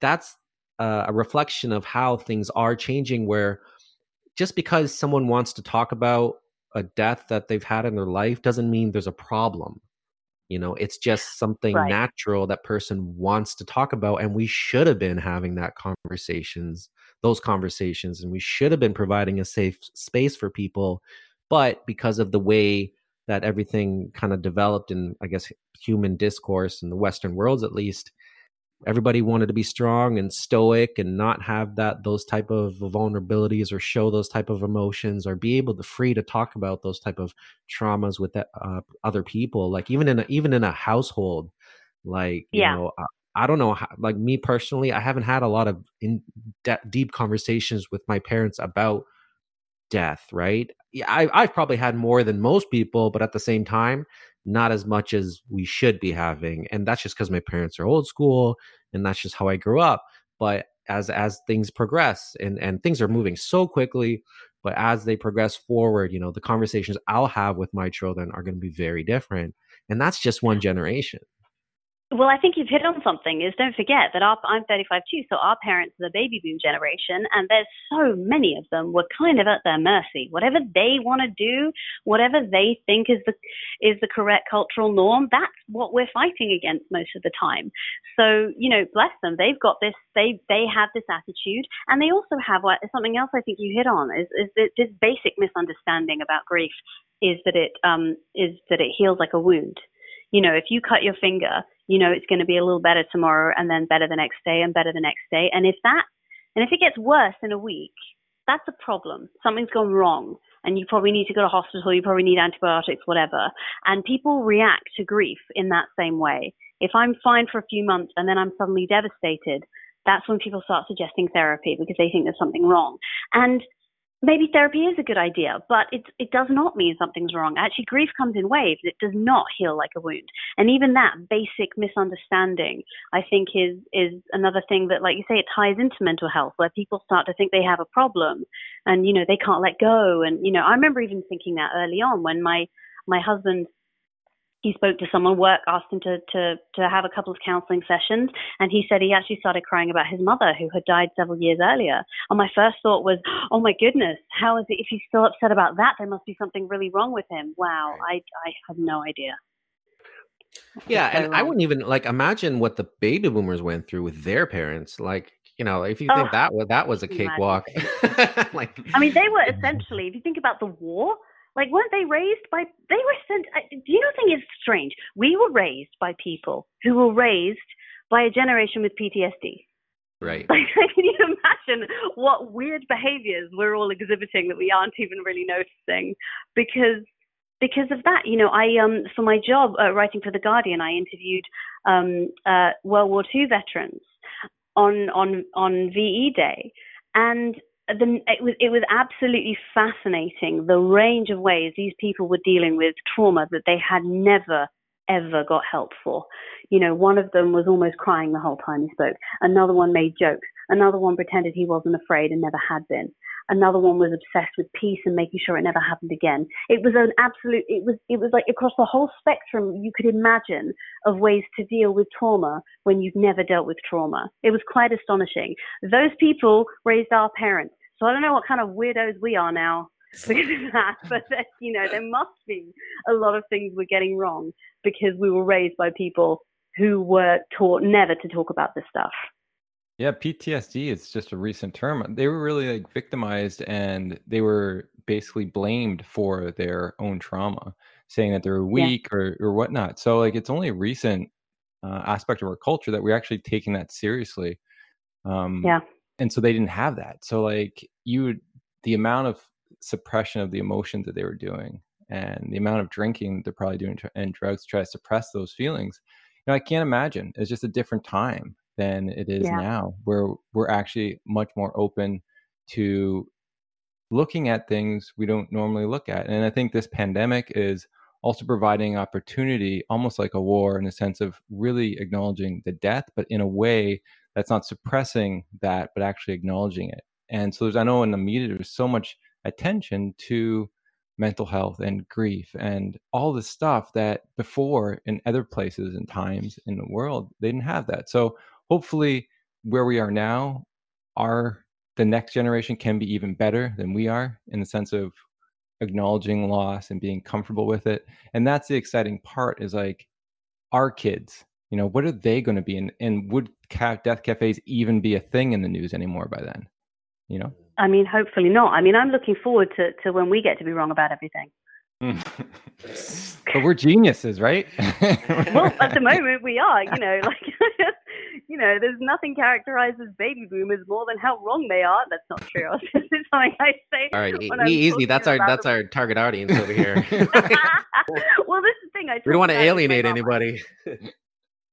that's uh, a reflection of how things are changing where just because someone wants to talk about a death that they've had in their life doesn't mean there's a problem you know it's just something right. natural that person wants to talk about and we should have been having that conversations those conversations and we should have been providing a safe space for people but because of the way that everything kind of developed in i guess human discourse in the western worlds at least everybody wanted to be strong and stoic and not have that those type of vulnerabilities or show those type of emotions or be able to free to talk about those type of traumas with that, uh, other people like even in a, even in a household like you yeah. know uh, I don't know how, like me personally I haven't had a lot of in de- deep conversations with my parents about death right yeah I, I've probably had more than most people but at the same time not as much as we should be having and that's just because my parents are old school and that's just how i grew up. But as as things progress and and things are moving so quickly but as they progress forward you know the conversations i'll have with my children are going to be very different and that's just one generation well, I think you've hit on something. Is don't forget that our, I'm 35 too, so our parents are the baby boom generation, and there's so many of them were kind of at their mercy. Whatever they want to do, whatever they think is the is the correct cultural norm, that's what we're fighting against most of the time. So you know, bless them. They've got this. They they have this attitude, and they also have what something else. I think you hit on is is this basic misunderstanding about grief is that it um is that it heals like a wound you know, if you cut your finger, you know it's going to be a little better tomorrow and then better the next day and better the next day. And if that, and if it gets worse in a week, that's a problem. Something's gone wrong and you probably need to go to hospital, you probably need antibiotics, whatever. And people react to grief in that same way. If I'm fine for a few months and then I'm suddenly devastated, that's when people start suggesting therapy because they think there's something wrong. And maybe therapy is a good idea, but it it does not mean something's wrong. Actually, grief comes in waves. It does not heal like a wound. And even that basic misunderstanding, I think, is is another thing that, like you say, it ties into mental health, where people start to think they have a problem, and you know they can't let go. And you know, I remember even thinking that early on when my my husband he spoke to someone work asked him to, to to have a couple of counseling sessions and he said he actually started crying about his mother who had died several years earlier. And my first thought was oh my goodness how is it if he's still upset about that there must be something really wrong with him. Wow i i have no idea. Yeah, and I wouldn't even like imagine what the baby boomers went through with their parents. Like, you know, if you think oh, that was that was a cakewalk. like I mean, they were essentially, if you think about the war, like weren't they raised by they were sent do you know think it's strange? We were raised by people who were raised by a generation with PTSD. Right. Like, can you imagine what weird behaviors we're all exhibiting that we aren't even really noticing? Because because of that, you know, I um for my job uh, writing for the Guardian, I interviewed um uh, World War II veterans on on on VE Day, and the, it was it was absolutely fascinating the range of ways these people were dealing with trauma that they had never ever got help for. You know, one of them was almost crying the whole time he spoke. Another one made jokes. Another one pretended he wasn't afraid and never had been. Another one was obsessed with peace and making sure it never happened again. It was an absolute, it was, it was like across the whole spectrum you could imagine of ways to deal with trauma when you've never dealt with trauma. It was quite astonishing. Those people raised our parents. So I don't know what kind of weirdos we are now because of that, but that, you know, there must be a lot of things we're getting wrong because we were raised by people who were taught never to talk about this stuff. Yeah, PTSD is just a recent term. They were really like victimized and they were basically blamed for their own trauma, saying that they're weak yeah. or, or whatnot. So, like, it's only a recent uh, aspect of our culture that we're actually taking that seriously. Um, yeah. And so they didn't have that. So, like, you would, the amount of suppression of the emotions that they were doing and the amount of drinking they're probably doing and drugs to try to suppress those feelings. You know, I can't imagine. It's just a different time than it is yeah. now, where we're actually much more open to looking at things we don't normally look at. And I think this pandemic is also providing opportunity, almost like a war, in a sense of really acknowledging the death, but in a way that's not suppressing that, but actually acknowledging it. And so there's, I know in the media, there's so much attention to mental health and grief and all the stuff that before in other places and times in the world they didn't have that so hopefully where we are now our the next generation can be even better than we are in the sense of acknowledging loss and being comfortable with it and that's the exciting part is like our kids you know what are they going to be and, and would death cafes even be a thing in the news anymore by then you know I mean, hopefully not. I mean, I'm looking forward to, to when we get to be wrong about everything. but we're geniuses, right? well, at the moment we are. You know, like you know, there's nothing characterizes baby boomers more than how wrong they are. That's not true. This is something I say. All right, e- easy. That's our that's our target audience over here. well, this is the thing. I we don't want to alienate anybody.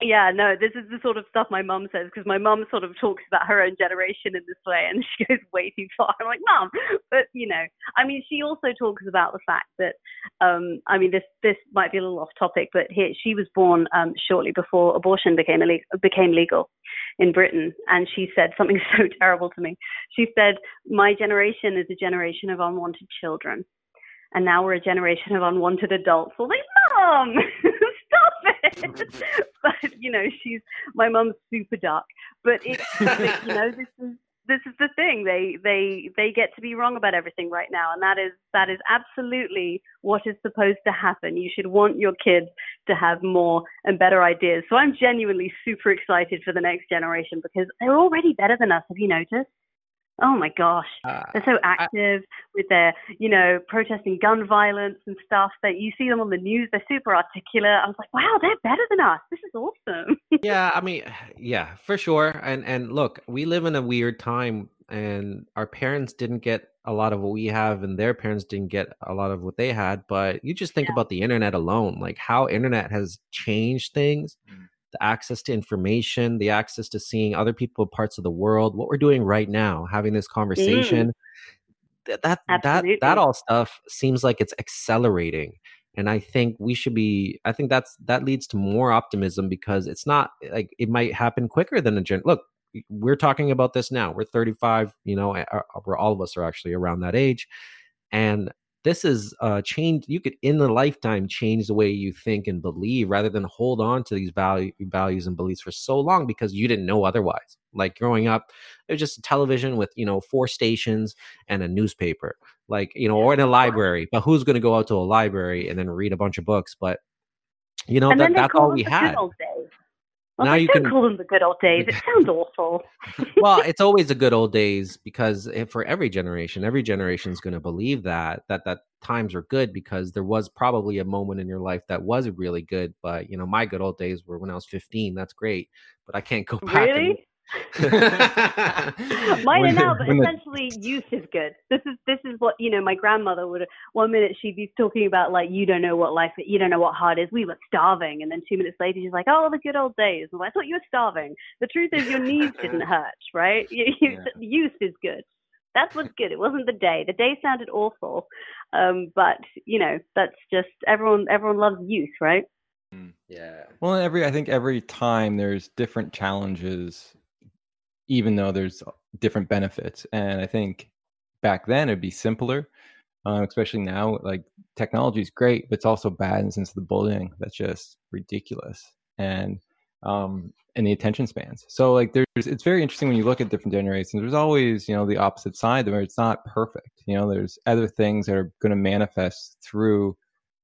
Yeah, no, this is the sort of stuff my mum says because my mum sort of talks about her own generation in this way and she goes way too far. I'm like, mum, but you know, I mean, she also talks about the fact that, um, I mean, this this might be a little off topic, but here she was born um, shortly before abortion became ille- became legal in Britain, and she said something so terrible to me. She said, "My generation is a generation of unwanted children." And now we're a generation of unwanted adults. Well, like, it. but you know, she's my mum's super dark. But it's you know, this is this is the thing. They they they get to be wrong about everything right now, and that is that is absolutely what is supposed to happen. You should want your kids to have more and better ideas. So I'm genuinely super excited for the next generation because they're already better than us. Have you noticed? Oh my gosh, uh, they're so active I, with their, you know, protesting gun violence and stuff. That you see them on the news, they're super articulate. I was like, wow, they're better than us. This is awesome. yeah, I mean, yeah, for sure. And and look, we live in a weird time, and our parents didn't get a lot of what we have, and their parents didn't get a lot of what they had. But you just think yeah. about the internet alone, like how internet has changed things. Mm the access to information, the access to seeing other people parts of the world, what we're doing right now, having this conversation. Mm. That that that all stuff seems like it's accelerating. And I think we should be I think that's that leads to more optimism because it's not like it might happen quicker than a gen look, we're talking about this now. We're 35, you know, we're all of us are actually around that age. And this is uh change you could in the lifetime change the way you think and believe rather than hold on to these value values and beliefs for so long because you didn't know otherwise. Like growing up it was just a television with you know four stations and a newspaper like you know or in a library but who's going to go out to a library and then read a bunch of books? But You know that that's all we had. Days. Now you can- call them the good old days. It sounds awful. well, it's always the good old days because for every generation, every generation is going to believe that that that times are good because there was probably a moment in your life that was really good. But you know, my good old days were when I was 15. That's great, but I can't go back. Really? Mine When are now, but essentially, youth is good. This is this is what you know. My grandmother would. One minute she'd be talking about like you don't know what life, you don't know what hard is. We were starving, and then two minutes later she's like, oh, the good old days. And I thought you were starving. The truth is, your knees didn't hurt, right? You, you, Yeah. Youth is good. That's what's good. It wasn't the day. The day sounded awful, um, but you know that's just everyone. Everyone loves youth, right? yeah. Well, every I think every time there's different challenges, even though there's different benefits, and I think back then it'd be simpler, uh, especially now. Like technology is great, but it's also bad in the sense of the bullying that's just ridiculous, and um, and the attention spans. So like there's it's very interesting when you look at different generations. There's always you know the opposite side where it's not perfect. You know, there's other things that are going to manifest through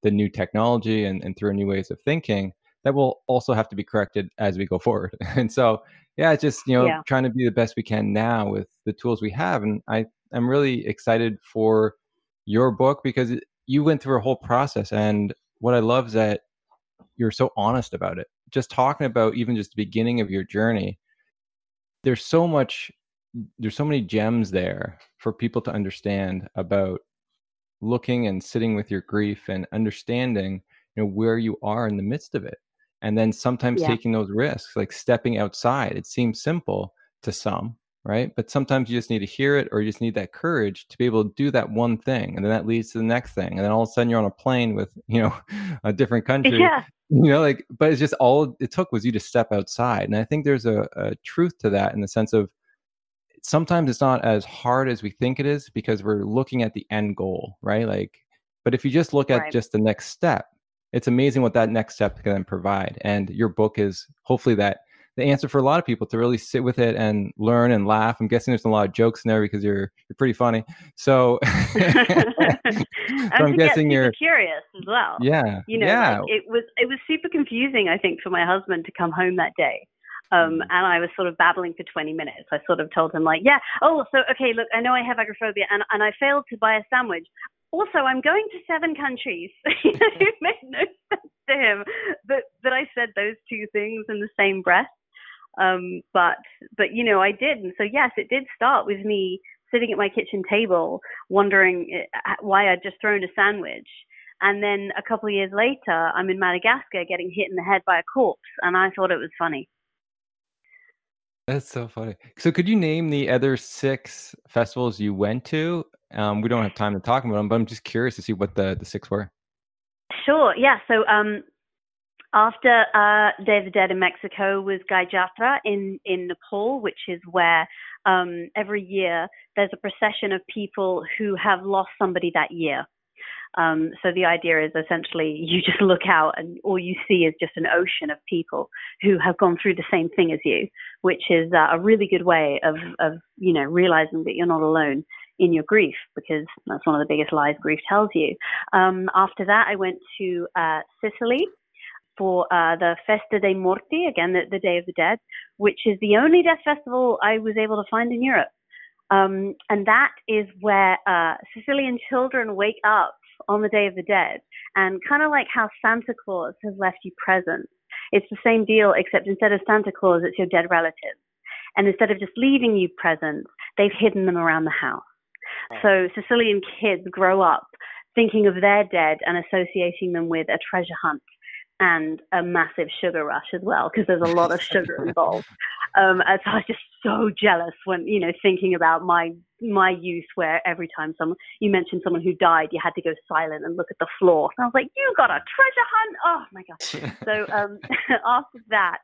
the new technology and, and through new ways of thinking that will also have to be corrected as we go forward. And so, yeah, just you know Yeah. trying to be the best we can now with the tools we have. And I I'm really excited for your book because you went through a whole process. And what I love is that you're so honest about it. Just talking about even just the beginning of your journey. There's so much. There's so many gems there for people to understand about looking and sitting with your grief and understanding you know where you are in the midst of it and then sometimes Yeah. taking those risks like stepping outside it seems simple to some right but sometimes you just need to hear it or you just need that courage to be able to do that one thing and then that leads to the next thing and then all of a sudden you're on a plane with you know a different country Yeah. you know like but it's just all it took was you to step outside and i think there's a, a truth to that in the sense of sometimes it's not as hard as we think it is because we're looking at the end goal right like but if you just look at Right. just the next step it's amazing what that next step can provide and your book is hopefully that the answer for a lot of people to really sit with it and learn and laugh i'm guessing there's a lot of jokes in there because you're you're pretty funny so, so i'm guessing you're curious as well. yeah you know yeah like, it was it was super confusing i think for my husband to come home that day um, Mm. and I was sort of babbling for 20 minutes. I sort of told him like, yeah, oh, so okay, look, I know I have agoraphobia, and and I failed to buy a sandwich. Also, I'm going to seven countries. You know, it made no sense to him that that I said those two things in the same breath. Um, but but you know, I did, and so yes, it did start with me sitting at my kitchen table, wondering uh, why I'd just thrown a sandwich. And then a couple of years later, I'm in Madagascar getting hit in the head by a corpse, and I thought it was funny. That's so funny. So, could you name the other six festivals you went to? Um, we don't have time to talk about them, but I'm just curious to see what the, the six were. Sure, yeah. So um, after uh, Day of the Dead in Mexico was Gai Jatra in, in Nepal, which is where um, every year there's a procession of people who have lost somebody that year. Um, so the idea is essentially you just look out and all you see is just an ocean of people who have gone through the same thing as you, which is uh, a really good way of, of, you know, realizing that you're not alone in your grief because that's one of the biggest lies grief tells you. Um, after that, I went to uh, Sicily for uh, the Festa dei Morti, again, the, the Day of the Dead, which is the only death festival I was able to find in Europe. Um, and that is where uh, Sicilian children wake up on the Day of the Dead. And kind of like how Santa Claus has left you presents, it's the same deal, except instead of Santa Claus, it's your dead relatives. And instead of just leaving you presents, they've hidden them around the house. So Sicilian kids grow up thinking of their dead and associating them with a treasure hunt and a massive sugar rush as well, because there's a lot of sugar involved. Um, and so I was just so jealous when, you know, thinking about my my youth where every time someone you mentioned someone who died, you had to go silent and look at the floor. And I was like, You got a treasure hunt? Oh my god. So um after that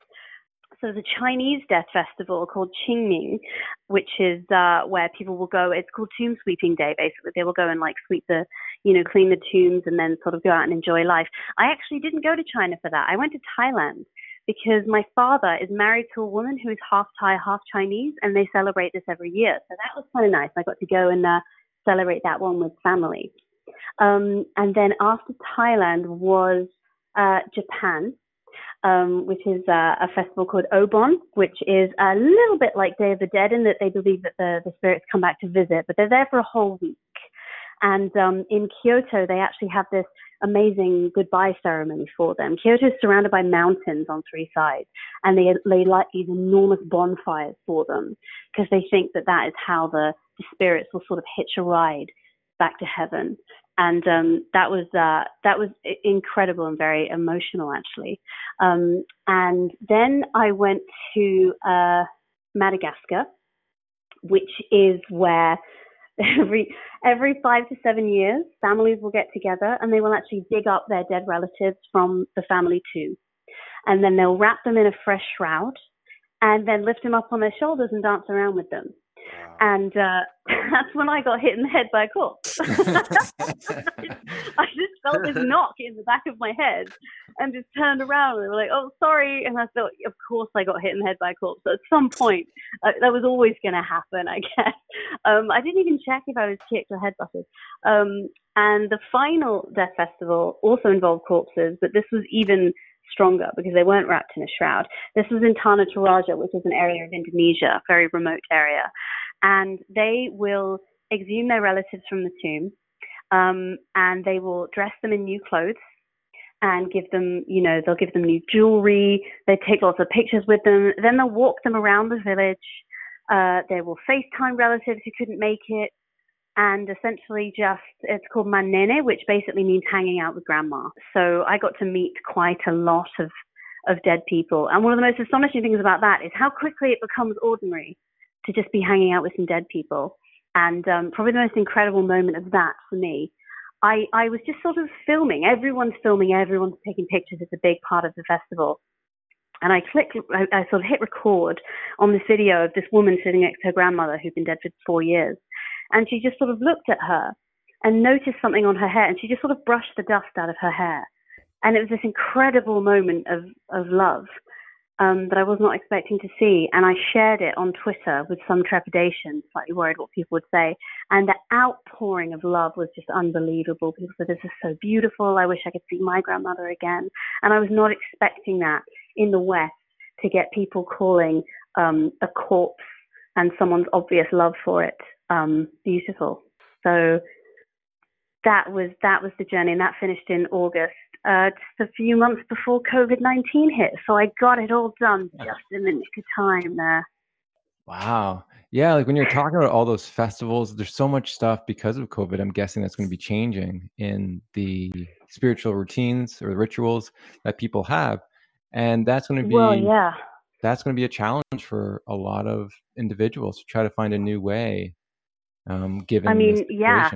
so the Chinese Death Festival called Qingming, which is uh, where people will go. It's called Tomb Sweeping Day. Basically, they will go and like sweep the, you know, clean the tombs and then sort of go out and enjoy life. I actually didn't go to China for that. I went to Thailand because my father is married to a woman who is half Thai, half Chinese, and they celebrate this every year. So that was kind of nice. I got to go and uh, celebrate that one with family. Um, and then after Thailand was uh, Japan, um, which is uh, a festival called Obon, which is a little bit like Day of the Dead in that they believe that the, the spirits come back to visit, but they're there for a whole week. And um, in Kyoto, they actually have this amazing goodbye ceremony for them. Kyoto is surrounded by mountains on three sides, and they, they light these enormous bonfires for them because they think that that is how the, the spirits will sort of hitch a ride back to heaven. And um, that was uh, that was incredible and very emotional, actually. Um, and then I went to uh, Madagascar, which is where every every five to seven years, families will get together and they will actually dig up their dead relatives from the family tomb, and then they'll wrap them in a fresh shroud, and then lift them up on their shoulders and dance around with them. And uh, that's when I got hit in the head by a corpse. I just felt this knock in the back of my head and just turned around and they were like, oh, sorry. And I thought, of course I got hit in the head by a corpse. So at some point, uh, that was always going to happen, I guess. Um, I didn't even check if I was kicked or headbutted. Um, and the final Death Festival also involved corpses, but this was even stronger because they weren't wrapped in a shroud. This was in Tanah Toraja, which is an area of Indonesia, a very remote area. And they will exhume their relatives from the tomb um, and they will dress them in new clothes and give them, you know, they'll give them new jewelry. They take lots of pictures with them. Then they'll walk them around the village. Uh, they will FaceTime relatives who couldn't make it and essentially just it's called manene, which basically means hanging out with grandma. So I got to meet quite a lot of of dead people, and one of the most astonishing things about that is how quickly it becomes ordinary to just be hanging out with some dead people. And um, probably the most incredible moment of that for me, I I was just sort of filming. Everyone's filming, everyone's taking pictures. It's a big part of the festival. And I clicked, I, I sort of hit record on this video of this woman sitting next to her grandmother who'd been dead for four years and she just sort of looked at her and noticed something on her hair and she just sort of brushed the dust out of her hair. And it was this incredible moment of, of love um, that I was not expecting to see. And I shared it on Twitter with some trepidation, slightly worried what people would say. And the outpouring of love was just unbelievable. People said, This is so beautiful. I wish I could see my grandmother again. And I was not expecting that in the West to get people calling um, a corpse and someone's obvious love for it um, beautiful. So that was that was the journey, and that finished in August, uh, just a few months before COVID nineteen hit. So I got it all done just in the nick of time there. Wow. Yeah, like when you're talking about all those festivals, there's so much stuff because of COVID. I'm guessing that's going to be changing in the spiritual routines or the rituals that people have, and that's going to be well, yeah. That's going to be a challenge for a lot of individuals to try to find a new way um, given I mean, yeah.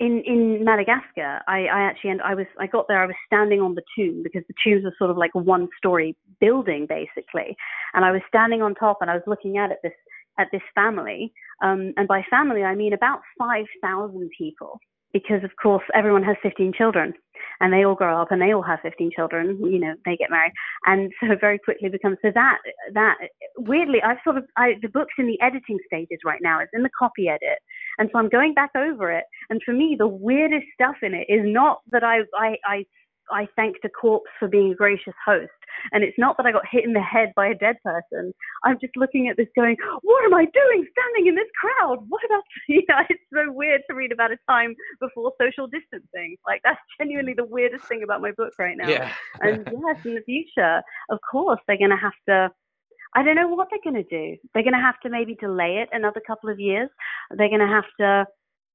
In in Madagascar, I, I actually and I was I got there. I was standing on the tomb because the tombs are sort of like one-story building basically, and I was standing on top and I was looking at it this at this family, um, and by family I mean about five thousand people because of course everyone has 15 children and they all grow up and they all have 15 children you know they get married and so very quickly becomes so that that weirdly i've sort of I, the book's in the editing stages right now it's in the copy edit and so i'm going back over it and for me the weirdest stuff in it is not that i i i I thanked a corpse for being a gracious host. And it's not that I got hit in the head by a dead person. I'm just looking at this going, what am I doing standing in this crowd? What about, you know, it's so weird to read about a time before social distancing. Like, that's genuinely the weirdest thing about my book right now. Yeah. and yes, in the future, of course, they're going to have to. I don't know what they're going to do. They're going to have to maybe delay it another couple of years. They're going to have to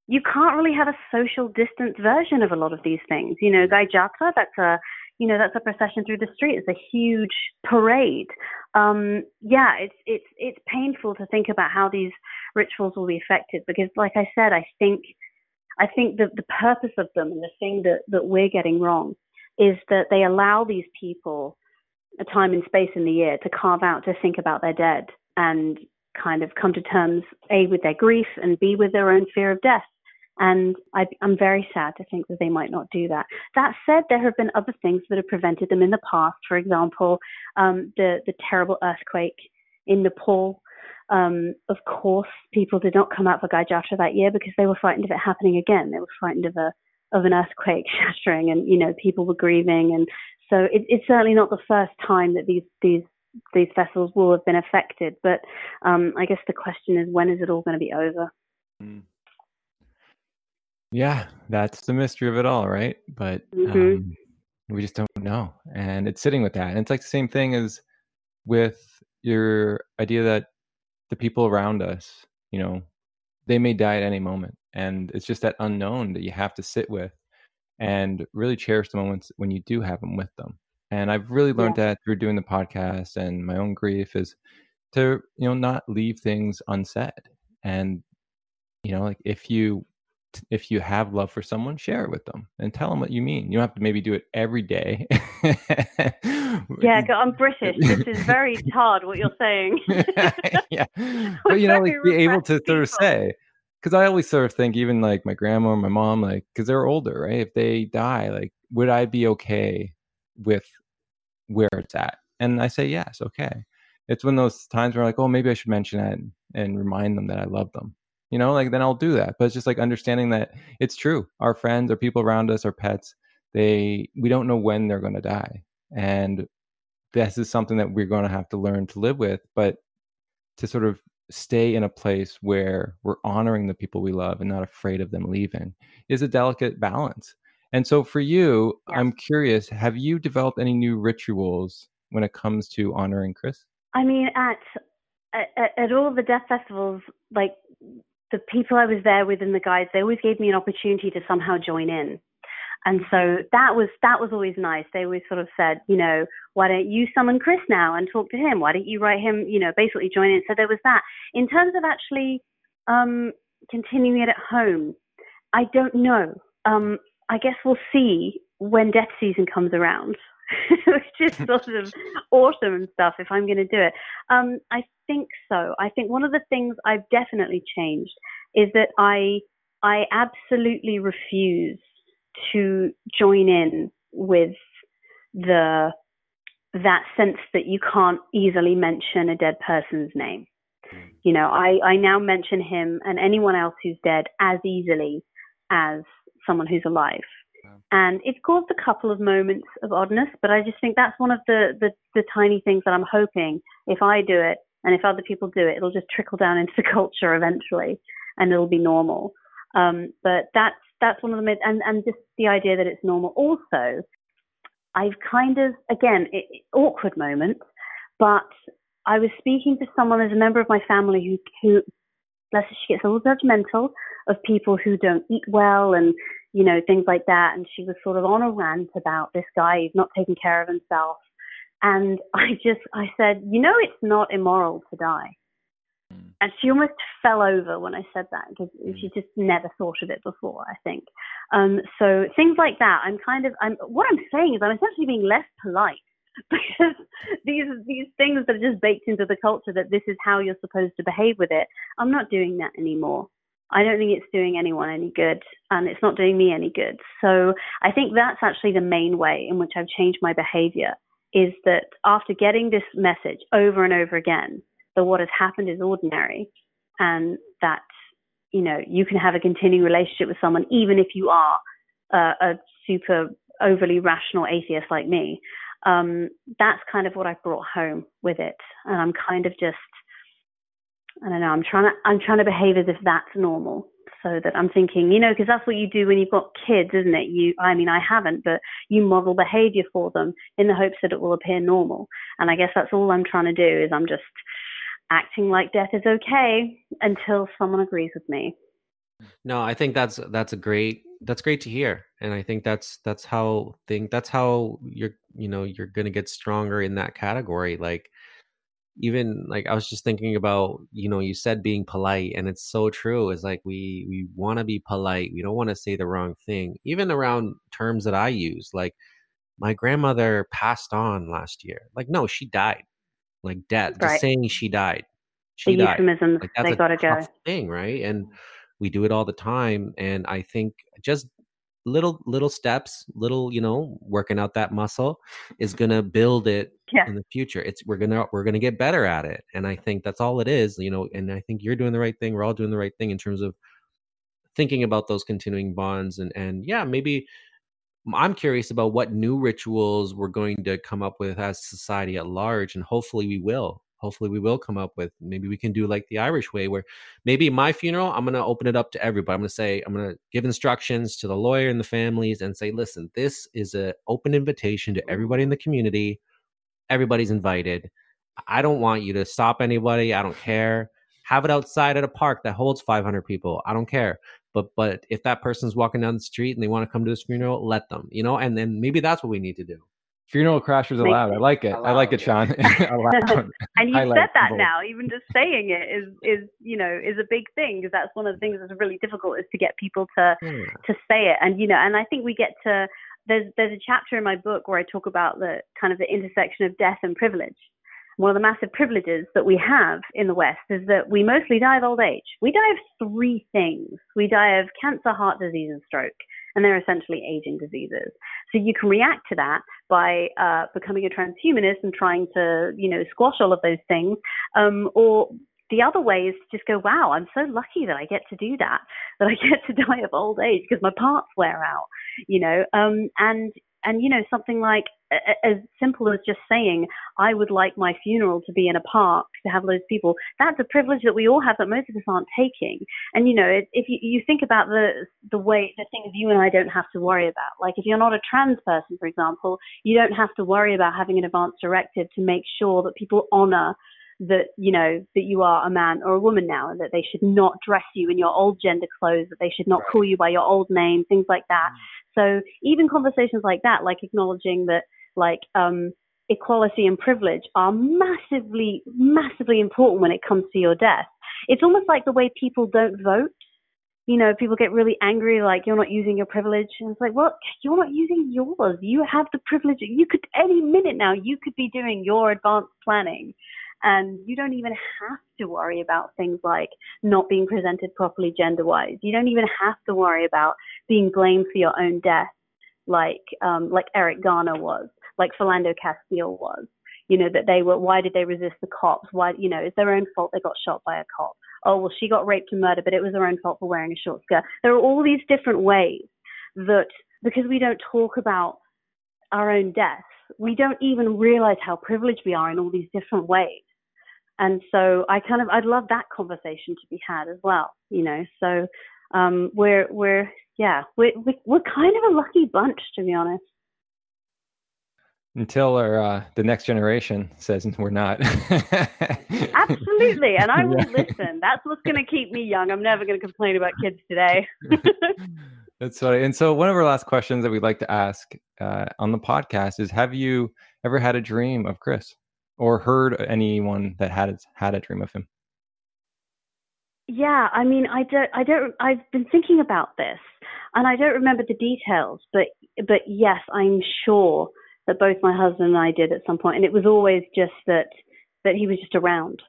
you can't really have a social distance version of a lot of these things. You know, Gaijatra, that's a you know that's a procession through the street. It's a huge parade. Um, yeah, it's it's it's painful to think about how these rituals will be affected because, like I said, I think I think that the purpose of them and the thing that that we're getting wrong is that they allow these people a time and space in the year to carve out to think about their dead and kind of come to terms a with their grief and b with their own fear of death and I, am very sad to think that they might not do that. That said, there have been other things that have prevented them in the past. For example, um, the the terrible earthquake in Nepal. Um, of course, people did not come out for Gaijatra that year because they were frightened of it happening again. They were frightened of a of an earthquake shattering, and you know people were grieving, and so it, it's certainly not the first time that these these these vessels will have been affected. But um, I guess the question is, when is it all going to be over? Mm. Yeah, that's the mystery of it all, right? But mm-hmm. um, we just don't know, and it's sitting with that. And it's like the same thing as with your idea that the people around us, you know, they may die at any moment, and it's just that unknown that you have to sit with and really cherish the moments when you do have them with them. And I've really learned yeah. that through doing the podcast and my own grief is to, you know, not leave things unsaid. And, you know, like if you if you have love for someone, share it with them and tell them what you mean. You don't have to maybe do it every day. yeah, I'm British. This is very hard what you're saying. yeah, but you know, like be able to sort of say, because I always sort of think, even like my grandma or my mom, like because they're older, right? If they die, like, would I be okay with where it's at? And I say yes, okay. It's when those times where like, oh, maybe I should mention and, and remind them that I love them. You know, like then I'll do that. But it's just like understanding that it's true. Our friends or people around us, our pets, they we don't know when they're going to die, and this is something that we're going to have to learn to live with. But to sort of stay in a place where we're honoring the people we love and not afraid of them leaving is a delicate balance. And so for you, yeah. I'm curious, have you developed any new rituals when it comes to honoring Chris? I mean, at at, at all the death festivals, like the people I was there with and the guides, they always gave me an opportunity to somehow join in. And so that was that was always nice. They always sort of said, you know, why don't you summon Chris now and talk to him? Why don't you write him, you know, basically join in? So there was that. In terms of actually um, continuing it at home, I don't know. Um, I guess we'll see when death season comes around, which is sort of autumn and stuff. If I'm going to do it, um, I think so. I think one of the things I've definitely changed is that I I absolutely refuse to join in with the that sense that you can't easily mention a dead person's name. Hmm. You know, I, I now mention him and anyone else who's dead as easily as someone who's alive. And it's caused a couple of moments of oddness, but I just think that's one of the, the, the tiny things that I'm hoping if I do it and if other people do it, it'll just trickle down into the culture eventually and it'll be normal. Um, but that's that's one of the myths, and and just the idea that it's normal. Also, I've kind of again it, awkward moment, but I was speaking to someone as a member of my family who who let's she gets a little judgmental of people who don't eat well and you know things like that, and she was sort of on a rant about this guy who's not taking care of himself, and I just I said, you know, it's not immoral to die. And she almost fell over when I said that because mm. she just never thought of it before, I think. Um, so things like that, I'm kind of, I'm, what I'm saying is I'm essentially being less polite because these these things that are just baked into the culture that this is how you're supposed to behave with it. I'm not doing that anymore. I don't think it's doing anyone any good, and it's not doing me any good. So I think that's actually the main way in which I've changed my behavior. Is that after getting this message over and over again, that what has happened is ordinary and that you know you can have a continuing relationship with someone even if you are uh, a super overly rational atheist like me um, that's kind of what i brought home with it. And i'm kind of just i don't know i'm trying to i'm trying to behave as if that's normal. So that i'm thinking you know because that's what you do when you've got kids isn't it? You i mean i haven't but you model behavior for them in the hopes that it will appear normal. And i guess that's all i'm trying to do is i'm just acting like death is okay until someone agrees with me. No, I think that's that's a great that's great to hear, and I think that's that's how think that's how you're you know you're gonna get stronger in that category. Like even like I was just thinking about you know you said being polite, and it's so true. It's like we we want to be polite. We don't want to say the wrong thing, even around terms that I use. Like my grandmother passed on last year. Like no, she died like death. Right. Just saying she died. She the died. euphemisms, like, that's they gotta go. Thing, right? And we do it all the time. And I think just little little steps, little you know, working out that muscle is gonna build it yeah. in the future. It's we're gonna we're gonna get better at it. And I think that's all it is, you know. And I think you're doing the right thing. We're all doing the right thing in terms of thinking about those continuing bonds and and yeah maybe i'm curious about what new rituals we're going to come up with as society at large and hopefully we will hopefully we will come up with maybe we can do like the irish way where maybe my funeral i'm going to open it up to everybody. I'm going to say i'm going to give instructions to the lawyer and the families and say listen this is an open invitation to everybody in the community. Everybody's invited. I don't want you to stop anybody. I don't care. Have it outside at a park that holds 500 people. I don't care. But but if that person's walking down the street and they want to come to this funeral let them you know and then maybe that's what we need to do Funeral crashers allowed. I like it. Allowed, I like it, Sean. and you said that now. Even just saying it is is you know is a big thing because that's one of the things that's really difficult is to get people to yeah. to say it. And you know, and I think we get to there's there's a chapter in my book where I talk about the kind of the intersection of death and privilege. One of the massive privileges that we have in the West is that we mostly die of old age. We die of three things. We die of cancer, heart disease, and stroke and they're essentially aging diseases. So you can react to that by uh, becoming a transhumanist and trying to, you know, squash all of those things, um, or the other way is to just go, wow, I'm so lucky that I get to do that, that I get to die of old age because my parts wear out, you know, um, and and you know something like as simple as just saying i would like my funeral to be in a park to have those people that's a privilege that we all have that most of us aren't taking. And you know if you, you think about the the way the things you and i don't have to worry about. Like if you're not a trans person for example you don't have to worry about having an advance directive to make sure that people honor that you know that you are a man or a woman now and that they should not dress you in your old gender clothes that they should not call you by your old name things like that mm. So even conversations like that, like acknowledging that like um, equality and privilege are massively, massively important when it comes to your death. It's almost like the way people don't vote. You know, people get really angry, like you're not using your privilege, and it's like, well, you're not using yours. You have the privilege. You could any minute now, you could be doing your advanced planning and you don't even have to worry about things like not being presented properly gender wise. You don't even have to worry about being blamed for your own death, like um, like Eric Garner was, like Philando Castile was. You know that they were. Why did they resist the cops? Why you know it's their own fault they got shot by a cop. Oh well, she got raped and murdered, but it was her own fault for wearing a short skirt. There are all these different ways that because we don't talk about our own deaths, we don't even realize how privileged we are in all these different ways and so I kind of I'd love that conversation to be had as well, you know. So um, we're we're yeah we're we're kind of a lucky bunch to be honest. Until our uh, the next generation says we're not. Absolutely, and I will yeah. listen. That's what's going to keep me young. I'm never going to complain about kids today. That's funny. And so, one of our last questions that we'd like to ask uh, on the podcast is: Have you ever had a dream of Chris? Or heard anyone that had had a dream of him? Yeah, I mean, I don't, I don't, I've been thinking about this, and I don't remember the details, but, but yes, I'm sure that both my husband and I did at some point, and it was always just that, that he was just around.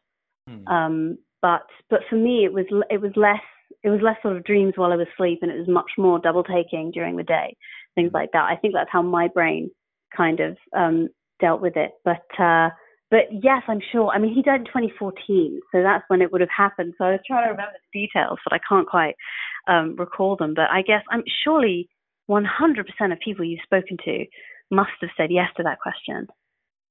Hmm. Um, but, but for me, it was, it was less, it was less sort of dreams while I was asleep, and it was much more double taking during the day, things hmm. like that. I think that's how my brain kind of um, dealt with it. But uh, but yes, I'm sure. I mean, he died in 2014, so that's when it would have happened. So I was trying to remember the details, but I can't quite um, recall them. But I guess I'm surely 100% of people you've spoken to must have said yes to that question.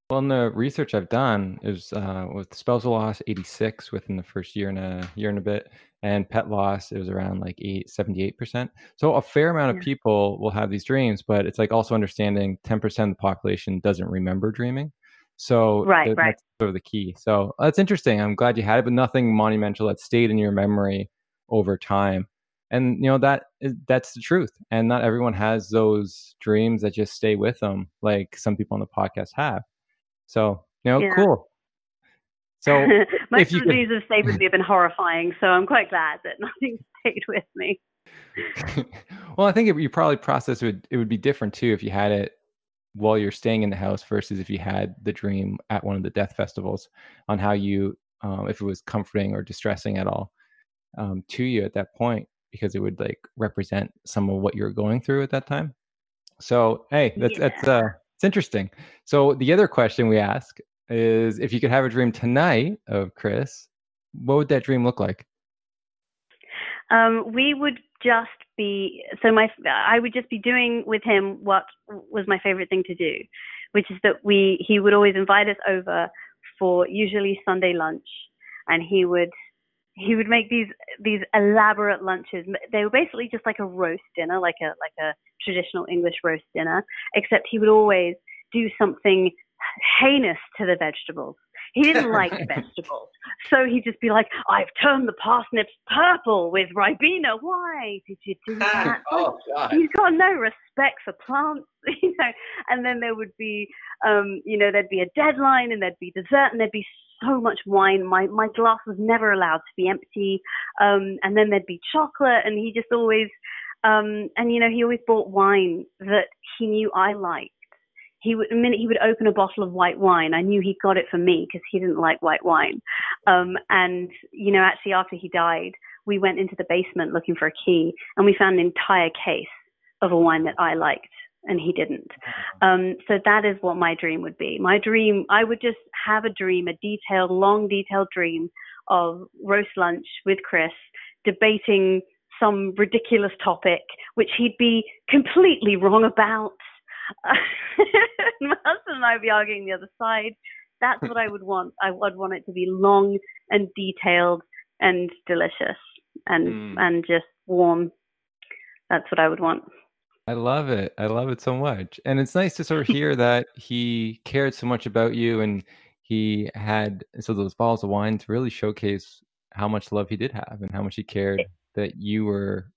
Well, in the research I've done is uh, with spousal loss, 86 within the first year and a year and a bit, and pet loss, it was around like eight, 78%. So a fair amount of people will have these dreams, but it's like also understanding 10% of the population doesn't remember dreaming. So right, th- right. sort of the key. So that's interesting. I'm glad you had it, but nothing monumental that stayed in your memory over time. And you know that is, that's the truth. And not everyone has those dreams that just stay with them, like some people on the podcast have. So you know, yeah. cool. So most of the dreams have stayed with me have been horrifying. So I'm quite glad that nothing stayed with me. well, I think it, you probably process would it would be different too if you had it while you're staying in the house versus if you had the dream at one of the death festivals on how you um, if it was comforting or distressing at all um, to you at that point because it would like represent some of what you're going through at that time. So hey that's yeah. that's uh it's interesting. So the other question we ask is if you could have a dream tonight of chris what would that dream look like? Um, we would just be so my I would just be doing with him what was my favorite thing to do, which is that we he would always invite us over for usually Sunday lunch, and he would he would make these these elaborate lunches. They were basically just like a roast dinner, like a like a traditional English roast dinner, except he would always do something heinous to the vegetables. He didn't like vegetables. So he'd just be like, I've turned the parsnips purple with Ribena. Why did you do that? oh, God. He's got no respect for plants, you know. And then there would be, um, you know, there'd be a deadline and there'd be dessert and there'd be so much wine. My, my glass was never allowed to be empty. Um, and then there'd be chocolate and he just always, um, and you know, he always bought wine that he knew I liked he would the minute he would open a bottle of white wine, I knew he got it for me because he didn't like white wine. Um, and you know, actually, after he died, we went into the basement looking for a key, and we found an entire case of a wine that I liked and he didn't. Um, so that is what my dream would be. My dream, I would just have a dream, a detailed, long, detailed dream of roast lunch with Chris, debating some ridiculous topic, which he'd be completely wrong about my husband and I would be arguing the other side. That's what I would want. I would want it to be long and detailed and delicious and mm. and just warm. That's what I would want. I love it. I love it so much. And it's nice to sort of hear that he cared so much about you and he had so those bottles of wine to really showcase how much love he did have and how much he cared that you were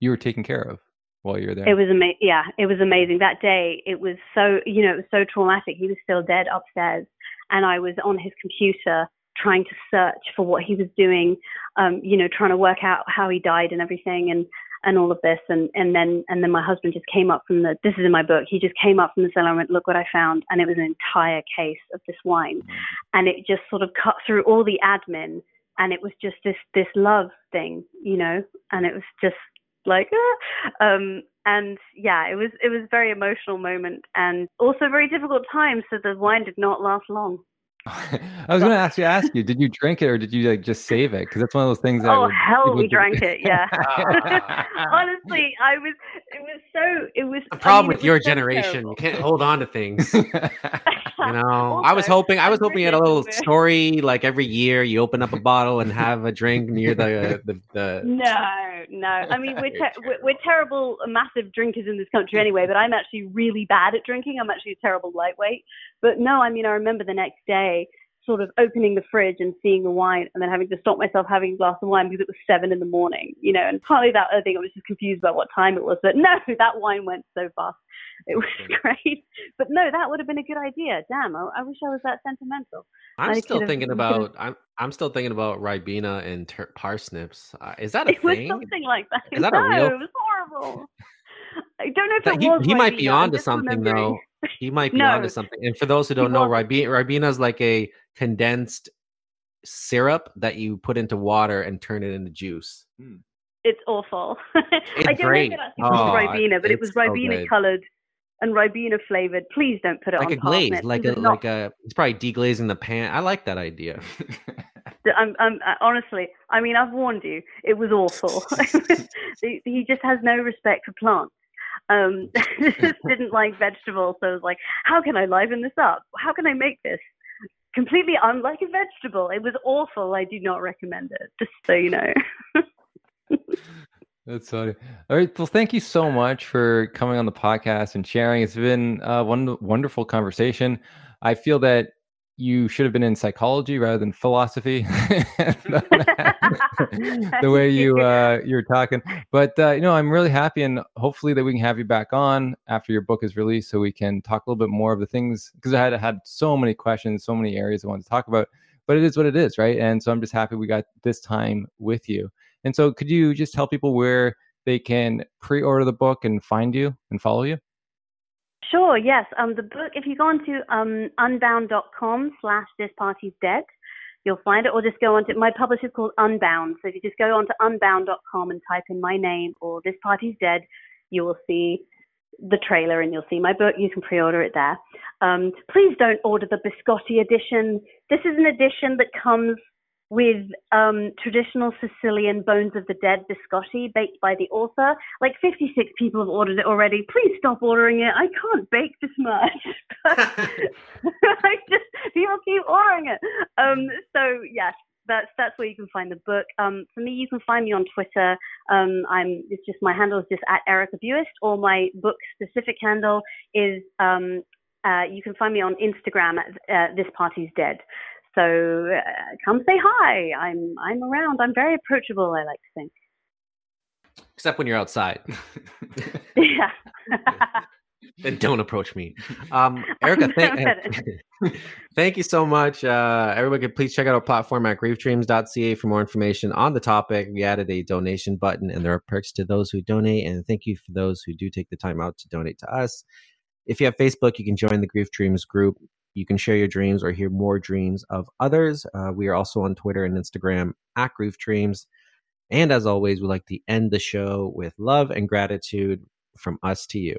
you were taken care of while you were there? It was amazing. Yeah, it was amazing. That day, it was so you know it was so traumatic. He was still dead upstairs, and I was on his computer trying to search for what he was doing. Um, you know, trying to work out how he died and everything, and and all of this, and and then and then my husband just came up from the. This is in my book. He just came up from the cellar and went, "Look what I found," and it was an entire case of this wine, mm-hmm. and it just sort of cut through all the admin and it was just this this love thing you know and it was just like ah. um and yeah it was it was a very emotional moment and also very difficult time so the wine did not last long I was going to actually ask you, did you drink it or did you like just save it? Because that's one of those things. That oh hell, we do. drank it. Yeah. Honestly, I was. It was so. It was the problem I mean, with your so generation. Terrible. You can't hold on to things. you know, also, I was hoping. I was hoping you had a little story like every year. You open up a bottle and have a drink near the the. the... No, no. I mean, we're, ter- we're we're terrible, massive drinkers in this country anyway. But I'm actually really bad at drinking. I'm actually a terrible lightweight. But no, I mean, I remember the next day sort of opening the fridge and seeing the wine and then having to stop myself having a glass of wine because it was seven in the morning, you know, and partly that other thing I was just confused about what time it was. But no, that wine went so fast. It was great. But no, that would have been a good idea. Damn, I, I wish I was that sentimental. I'm I still thinking about I'm I'm still thinking about Ribena and ter- parsnips. Uh, is that a it thing? It was something like that. Is that no, a real? It was horrible. I don't know if it he, was. He might be onto something though. He might be no, onto something. And for those who don't know, Ribena, Ribena is like a condensed syrup that you put into water and turn it into juice. Hmm. It's awful. It's I don't great. know if it was oh, Ribena, but it was Ribena so colored and Ribena flavored. Please don't put it like on a glaze, like a like a. It's probably deglazing the pan. I like that idea. I'm, I'm uh, honestly. I mean, I've warned you. It was awful. he just has no respect for plants. Um, just didn't like vegetables, so I was like, how can I liven this up? How can I make this completely unlike a vegetable? It was awful. I do not recommend it. Just so you know. That's funny. All right. Well, thank you so much for coming on the podcast and sharing. It's been a wonderful conversation. I feel that you should have been in psychology rather than philosophy. the way you uh, you're talking, but uh, you know, I'm really happy, and hopefully that we can have you back on after your book is released, so we can talk a little bit more of the things because I had had so many questions, so many areas I wanted to talk about. But it is what it is, right? And so I'm just happy we got this time with you. And so, could you just tell people where they can pre-order the book and find you and follow you? Sure. Yes. Um, the book. If you go onto um, unbound.com slash this party's dead, you'll find it, or just go onto my publisher is called Unbound. So if you just go onto unbound.com and type in my name or this party's dead, you will see the trailer and you'll see my book. You can pre-order it there. Um, please don't order the biscotti edition. This is an edition that comes with um, traditional Sicilian bones of the dead biscotti baked by the author. Like 56 people have ordered it already. Please stop ordering it. I can't bake this much. I just people keep ordering it. Um, so yes, that's that's where you can find the book. Um, for me, you can find me on Twitter. Um, I'm it's just my handle is just at Erica Buist, or my book specific handle is um, uh, you can find me on Instagram at uh, This Party's Dead. So uh, come say hi. I'm I'm around. I'm very approachable. I like to think. Except when you're outside. yeah. then don't approach me. Um, Erica, thank, thank you so much. Uh, everybody, please check out our platform at griefdreams.ca for more information on the topic. We added a donation button, and there are perks to those who donate. And thank you for those who do take the time out to donate to us. If you have Facebook, you can join the Grief Dreams group. You can share your dreams or hear more dreams of others. Uh, we are also on Twitter and Instagram at Grief Dreams. And as always, we like to end the show with love and gratitude from us to you.